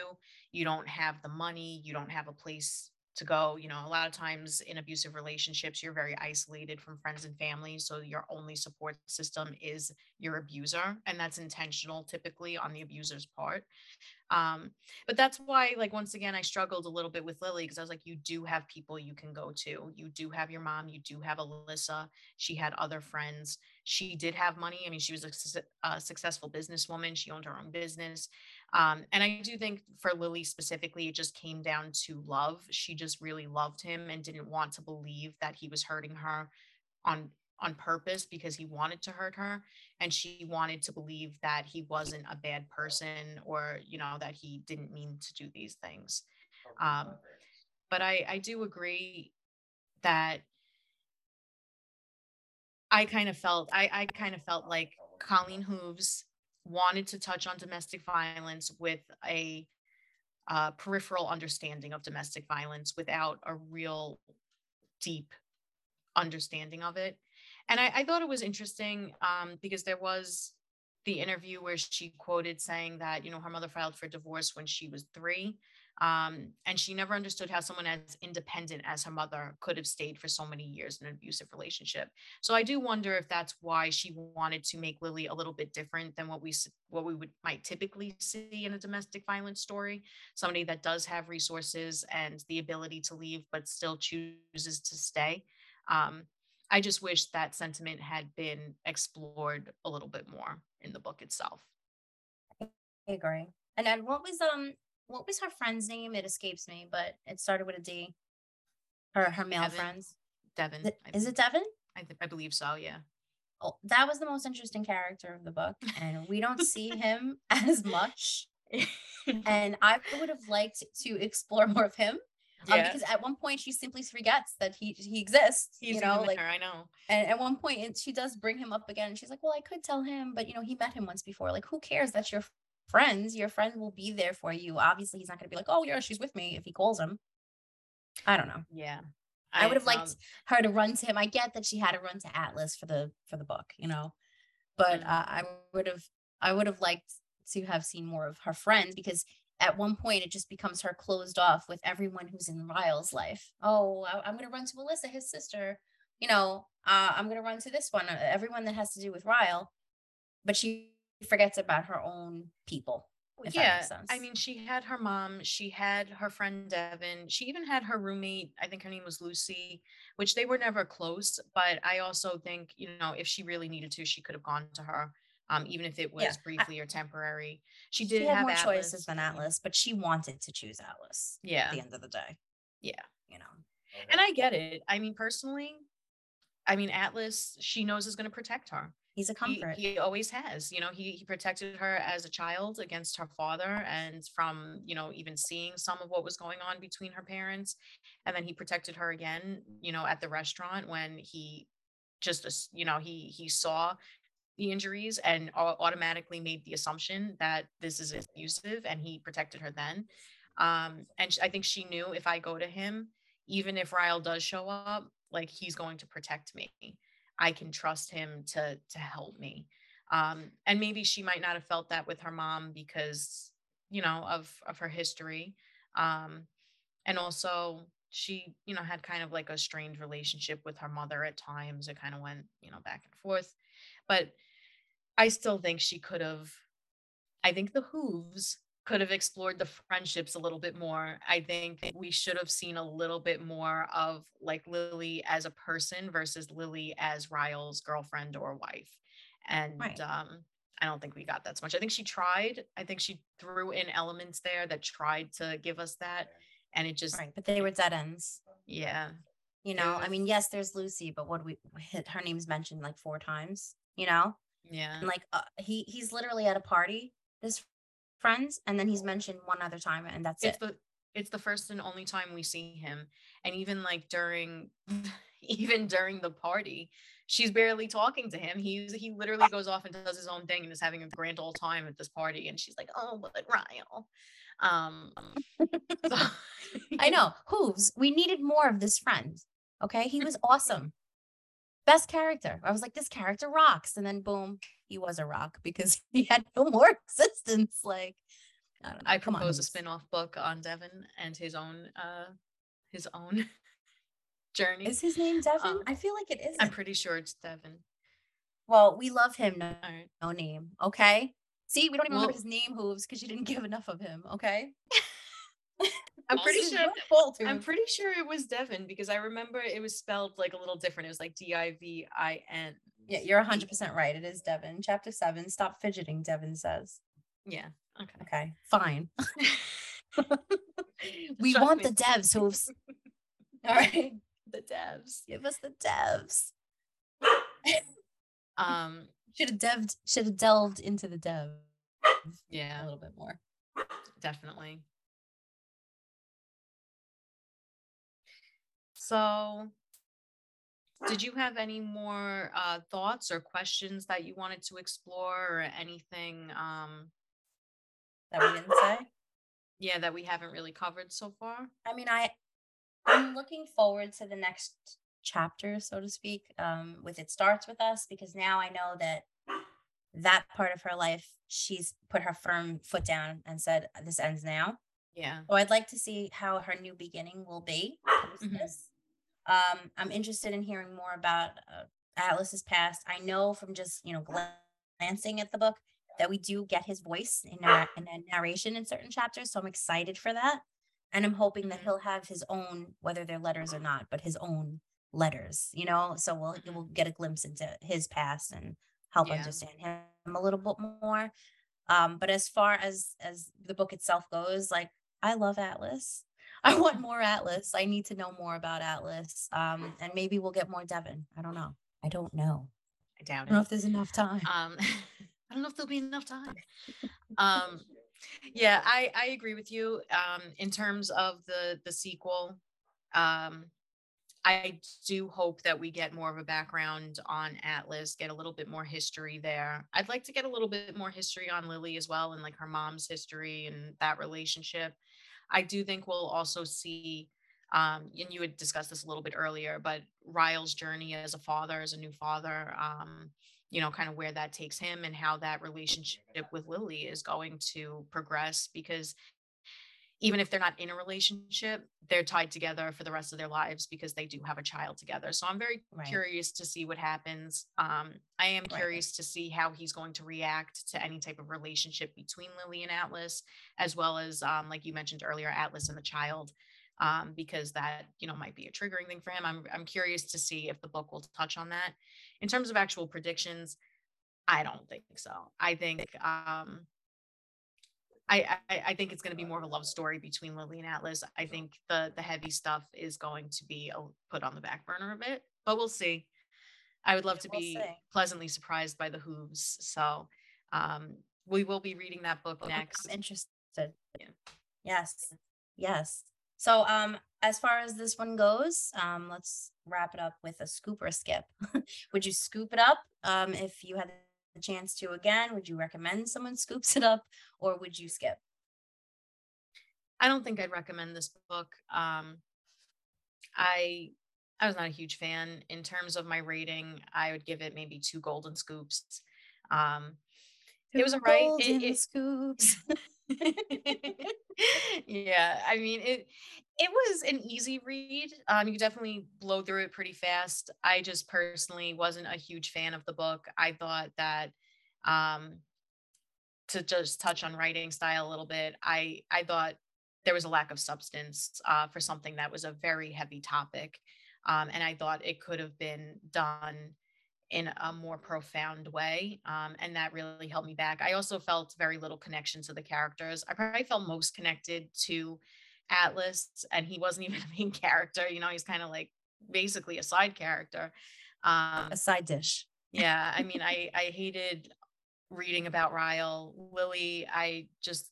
you don't have the money, you don't have a place to go. You know, a lot of times in abusive relationships, you're very isolated from friends and family. So your only support system is your abuser, and that's intentional typically on the abuser's part. Um, but that's why, like, once again, I struggled a little bit with Lily because I was like, you do have people you can go to. You do have your mom. You do have Alyssa. She had other friends. She did have money. I mean, she was a, a successful businesswoman. She owned her own business. Um, and I do think for Lily specifically, it just came down to love. She just really loved him and didn't want to believe that he was hurting her on on purpose because he wanted to hurt her and she wanted to believe that he wasn't a bad person or you know that he didn't mean to do these things um but i i do agree that i kind of felt i i kind of felt like colleen hooves wanted to touch on domestic violence with a uh, peripheral understanding of domestic violence without a real deep understanding of it. And I, I thought it was interesting um, because there was the interview where she quoted saying that, you know, her mother filed for divorce when she was three. Um, and she never understood how someone as independent as her mother could have stayed for so many years in an abusive relationship. So I do wonder if that's why she wanted to make Lily a little bit different than what we what we would might typically see in a domestic violence story. Somebody that does have resources and the ability to leave, but still chooses to stay. Um, I just wish that sentiment had been explored a little bit more in the book itself. I agree. And then what was um what was her friend's name? It escapes me, but it started with a D. Her her male Devin, friends. Devin, Is it Devin? I, th- I believe so. Yeah. Oh, that was the most interesting character of the book, and we don't see him (laughs) as much. (laughs) And I would have liked to explore more of him, um, yeah. because at one point she simply forgets that he he exists. He's you know, like her. I know. and at one point she does bring him up again. And she's like, "Well, I could tell him, but you know, he met him once before. Like, who cares? That's your friends. Your friend will be there for you. Obviously, he's not going to be like, oh yeah, she's with me if he calls him. I don't know. Yeah. I would have liked her to run to him. I get that she had to run to Atlas for the for the book, you know, but Mhm. uh, I would have I would have liked to have seen more of her friends because at one point it just becomes her closed off with everyone who's in Ryle's life. Oh, I, I'm gonna run to Alyssa, his sister. You know, uh, I'm gonna run to this one. uh, Everyone that has to do with Ryle, but she forgets about her own people. If that yeah, makes sense. I mean, she had her mom, she had her friend Devin, she even had her roommate, I think her name was Lucy, which they were never close. But I also think, you know, if she really needed to, she could have gone to her, um, even if it was Yeah, briefly or temporary. She she did had have more Atlas. choices than Atlas, but she wanted to choose Atlas Yeah, at the end of the day. yeah. You know. And I get it. I mean, personally, I mean, Atlas, she knows is going to protect her. He's a He comfort. he always has, you know, he he protected her as a child against her father and from, you know, even seeing some of what was going on between her parents. And then he protected her again, you know, at the restaurant when he just, you know, he he saw the injuries and automatically made the assumption that this is abusive and he protected her then. Um, and I think she knew if I go to him, even if Ryle does show up, like he's going to protect me. I can trust him to to help me. Um, and maybe she might not have felt that with her mom because, you know, of of her history. Um, and also she, you know, had kind of like a strained relationship with her mother at times. It kind of went, you know, back and forth. But I still think she could have I think the Hooves could have explored the friendships a little bit more. I think we should have seen a little bit more of like Lily as a person versus Lily as Ryle's girlfriend or wife. And Right. um, I don't think we got that so much. I think she tried. I think she threw in elements there that tried to give us that. And it just, Right. But they were dead ends. yeah, You know, I mean, yes, there's Lucy, but what we hit her name's mentioned like four times, you know? yeah. And like uh, he he's literally at a party, this friends, and then he's mentioned one other time and that's it's it. the it's the first and only time we see him and even like during (laughs) even during the party she's barely talking to him he's he literally goes off and does his own thing and is having a grand old time at this party and she's like oh but Ryle um (laughs) so- I know. Hooves, we needed more of this friend. Okay. He was (laughs) awesome. Best character. I was like, this character rocks. And then boom, he was a rock because (laughs) he had no more (laughs) existence. Like, I don't know. I Come on, propose a Hooves. spin-off book on Devin and his own uh his own (laughs) journey Is his name Devin? Um, I feel like it is. I'm pretty sure it's Devin Well, we love him. No, right no name. Okay. See, we don't even remember his name, Hooves, because you didn't give enough of him. Okay. I'm pretty sure your fault, I'm pretty sure it was Devin because I remember it was spelled like a little different. It was like D I V I N. Yeah, you're 100% right. It is Devin. Chapter seven. Stop fidgeting, Devin says. Yeah. Okay. Okay, fine. (laughs) (laughs) we Trust want me. the devs, Hooves. (laughs) All right. The devs. Give us the devs. Um. Should have deved, should have delved into the dev Yeah. a little bit more. Definitely. So, did you have any more uh, thoughts or questions that you wanted to explore, or anything? Um. That we didn't say. Yeah, that we haven't really covered so far. I mean, I I'm looking forward to the next chapter, so to speak, um, with it starts with us because now I know that that part of her life, she's put her firm foot down and said, "This ends now." Yeah. So I'd like to see how her new beginning will be. Mhm. this. Um, I'm interested in hearing more about uh, Atlas's past. I know from just you know glancing at the book that we do get his voice in our in a narration in certain chapters, so I'm excited for that. And I'm hoping that Mhm. he'll have his own, whether they're letters or not, but his own letters, you know. So we'll Mhm. we'll get a glimpse into his past and help Yeah. understand him a little bit more. Um, but as far as as the book itself goes, like I love Atlas. I (laughs) want more Atlas. I need to know more about Atlas. Um, and maybe we'll get more Devin. I don't know. I don't know. I doubt it. I don't know if there's enough time. Um, (laughs) I don't know if there'll be enough time. (laughs) Um, yeah, I I agree with you. Um, in terms of the the sequel, um, I do hope that we get more of a background on Atlas, get a little bit more history there. I'd like to get a little bit more history on Lily as well, and like her mom's history and that relationship. I do think we'll also see. Um, and you had discussed this a little bit earlier, but Ryle's journey as a father, as a new father, um, you know, kind of where that takes him and how that relationship with Lily is going to progress because even if they're not in a relationship, they're tied together for the rest of their lives because they do have a child together. So I'm very Right. curious to see what happens. Um, I am Right. curious to see how he's going to react to any type of relationship between Lily and Atlas, as well as, um, like you mentioned earlier, Atlas and the child, um, because that you know might be a triggering thing for him. I'm I'm curious to see if the book will touch on that. In terms of actual predictions, I don't think so. I think um, I, I I think it's going to be more of a love story between Lily and Atlas. I think the the heavy stuff is going to be a, put on the back burner a bit, but we'll see. I would love to We'll be see. pleasantly surprised by the hooves. So um, we will be reading that book next. I'm interested. Yeah. Yes. Yes. So um as far as this one goes, um let's wrap it up with a scoop or a skip. (laughs) would you scoop it up um if you had the chance to again? Would you recommend someone (laughs) scoops it up or would you skip? I don't think I'd recommend this book. Um, I I was not a huge fan. In terms of my rating, I would give it maybe two golden scoops. Um, it was Two alright. It, golden it scoops. (laughs) (laughs) (laughs) yeah, I mean it it was an easy read. Um, you definitely blow through it pretty fast. I just personally wasn't a huge fan of the book. I thought that um to just touch on writing style a little bit, I I thought there was a lack of substance uh, for something that was a very heavy topic, um, and I thought it could have been done in a more profound way, um, and that really held me back. I also felt very little connection to the characters. I probably felt most connected to Atlas, and he wasn't (laughs) even a main character. You know, he's kind of like basically a side character. Um, a side dish. yeah, I mean, (laughs) I I hated reading about Ryle. Lily, I just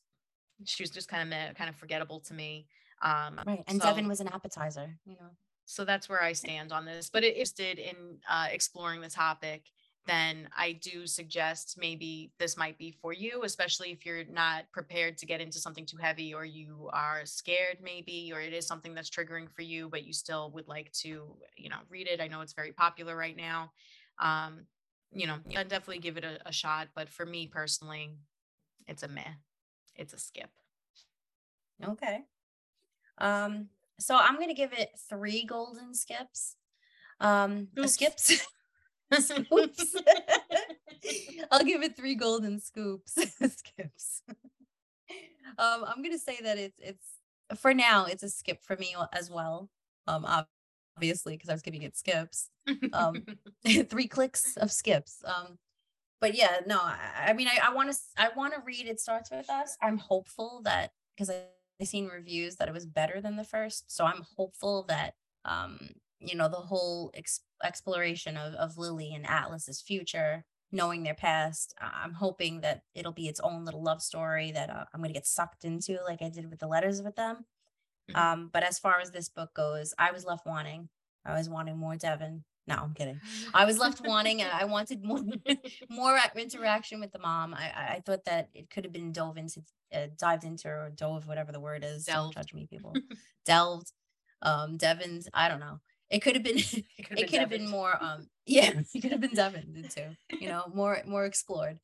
she was just kind of kind of forgettable to me. Um, Right. And so Devin was an appetizer, you know. So that's where I stand on this. But it interested in uh, exploring the topic, then I do suggest maybe this might be for you, especially if you're not prepared to get into something too heavy or you are scared maybe, or it is something that's triggering for you, but you still would like to, you know, read it. I know it's very popular right now. Um, you know, I'd definitely give it a, a shot. But for me personally, it's a meh. It's a skip. Okay. Um, so I'm gonna give it three golden skips. Um, Oops. skips. (laughs) Scoops. (laughs) I'll give it three golden scoops. (laughs) Skips. um, I'm gonna say that it's it's for now it's a skip for me as well. Um, obviously because I was giving it skips. Um, three clicks of skips. Um, but yeah, no, I, I mean, I, I want to, I want to read. It starts with us. I'm hopeful that because I seen reviews that it was better than the first, so I'm hopeful that, um, you know, the whole ex- exploration of of Lily and Atlas's future, knowing their past, I'm hoping that it'll be its own little love story that uh, I'm gonna get sucked into, like I did with the letters with them. Mhm. Um, but as far as this book goes, I was left wanting. I was wanting more Devin. No, I'm kidding. (laughs) I was left wanting. I wanted more (laughs) more interaction with the mom. I I thought that it could have been dove into, uh, dived into, or dove, whatever the word is. Delved. Don't judge me, people. (laughs) Delved. Um, Devin's. I don't know. It could have been. it could have been more. Um, yeah, it could have been Devin into. You know, more more explored.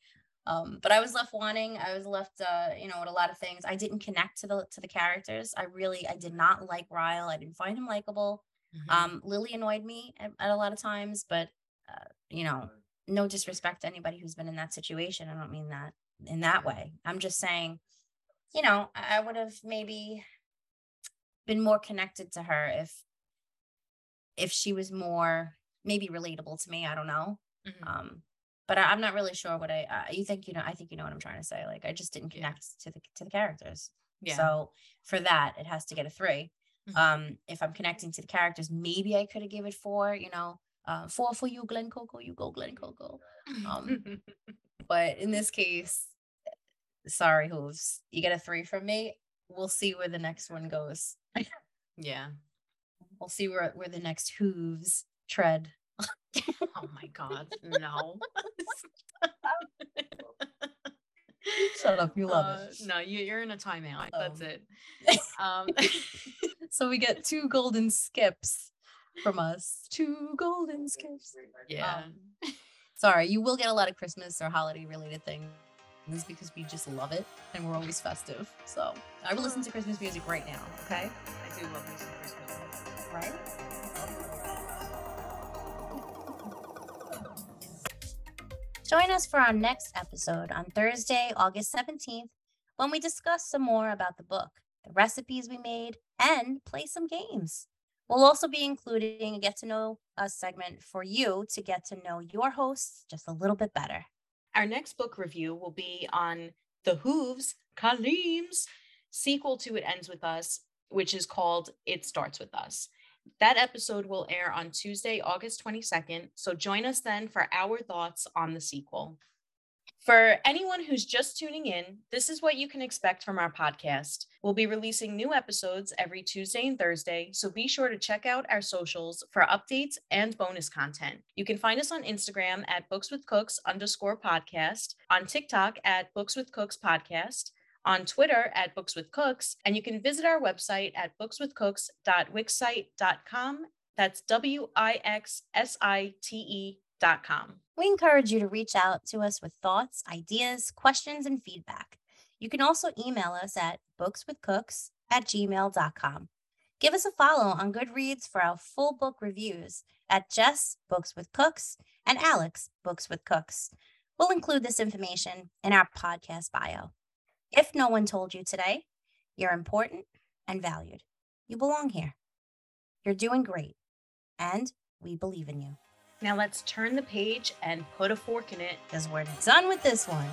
Um, but I was left wanting. I was left, uh, you know, with a lot of things. I didn't connect to the to the characters. I really, I did not like Ryle. I didn't find him likable. Mhm. Um, Lily annoyed me at, at a lot of times, but uh, you know, no disrespect to anybody who's been in that situation. I don't mean that in that way. I'm just saying, you know, I, I would have maybe been more connected to her if if she was more maybe relatable to me. I don't know. Mhm. Um, but I, I'm not really sure what I. Uh, you think you know? I think you know what I'm trying to say. Like I just didn't Yeah. connect to the to the characters. yeah. So for that, it has to get a 3 Mhm. Um, if I'm connecting to the characters, maybe I could have given it four. You know, uh, four for you, Glen Coco. You go, Glen Coco. um, (laughs) But in this case, sorry, hooves. You get a three from me. We'll see where the next one goes. yeah. We'll see where where the next hooves tread. Oh my God. No. (laughs) (laughs) Shut up, you love Uh, it. No, you, you're in a timeout. That's Um, it. (laughs) Um, (laughs) so we get (laughs) two golden skips from us. Two golden skips. yeah. Um, Sorry, you will get a lot of Christmas or holiday related things because we just love it and we're always festive. So I will listen to Christmas music right now, okay? I do love me some Christmas music. Right? Join us for our next episode on Thursday, August 17th, when we discuss some more about the book, the recipes we made, and play some games. We'll also be including a get to know us segment for you to get to know your hosts just a little bit better. Our next book review will be on The Hooves, Colleen's sequel to It Ends With Us, which is called It Starts With Us. That episode will air on Tuesday, August 22nd. So join us then for our thoughts on the sequel. For anyone who's just tuning in, this is what you can expect from our podcast. We'll be releasing new episodes every Tuesday and Thursday, so be sure to check out our socials for updates and bonus content. You can find us on Instagram at Books with Cooks underscore podcast, on TikTok at Books with Cooks podcast, on Twitter at Books with Cooks, and you can visit our website at bookswithcooks.wixsite.com. That's W I X S I T E dot com. we encourage you to reach out to us with thoughts, ideas, questions, and feedback. You can also email us at bookswithcooks at gmail.com. Give us a follow on Goodreads for our full book reviews at Jess Books with Cooks and Alex Books with Cooks. We'll include this information in our podcast bio. If no one told you today, you're important and valued. You belong here. You're doing great, and we believe in you. Now let's turn the page and put a fork in it because we're done with this one.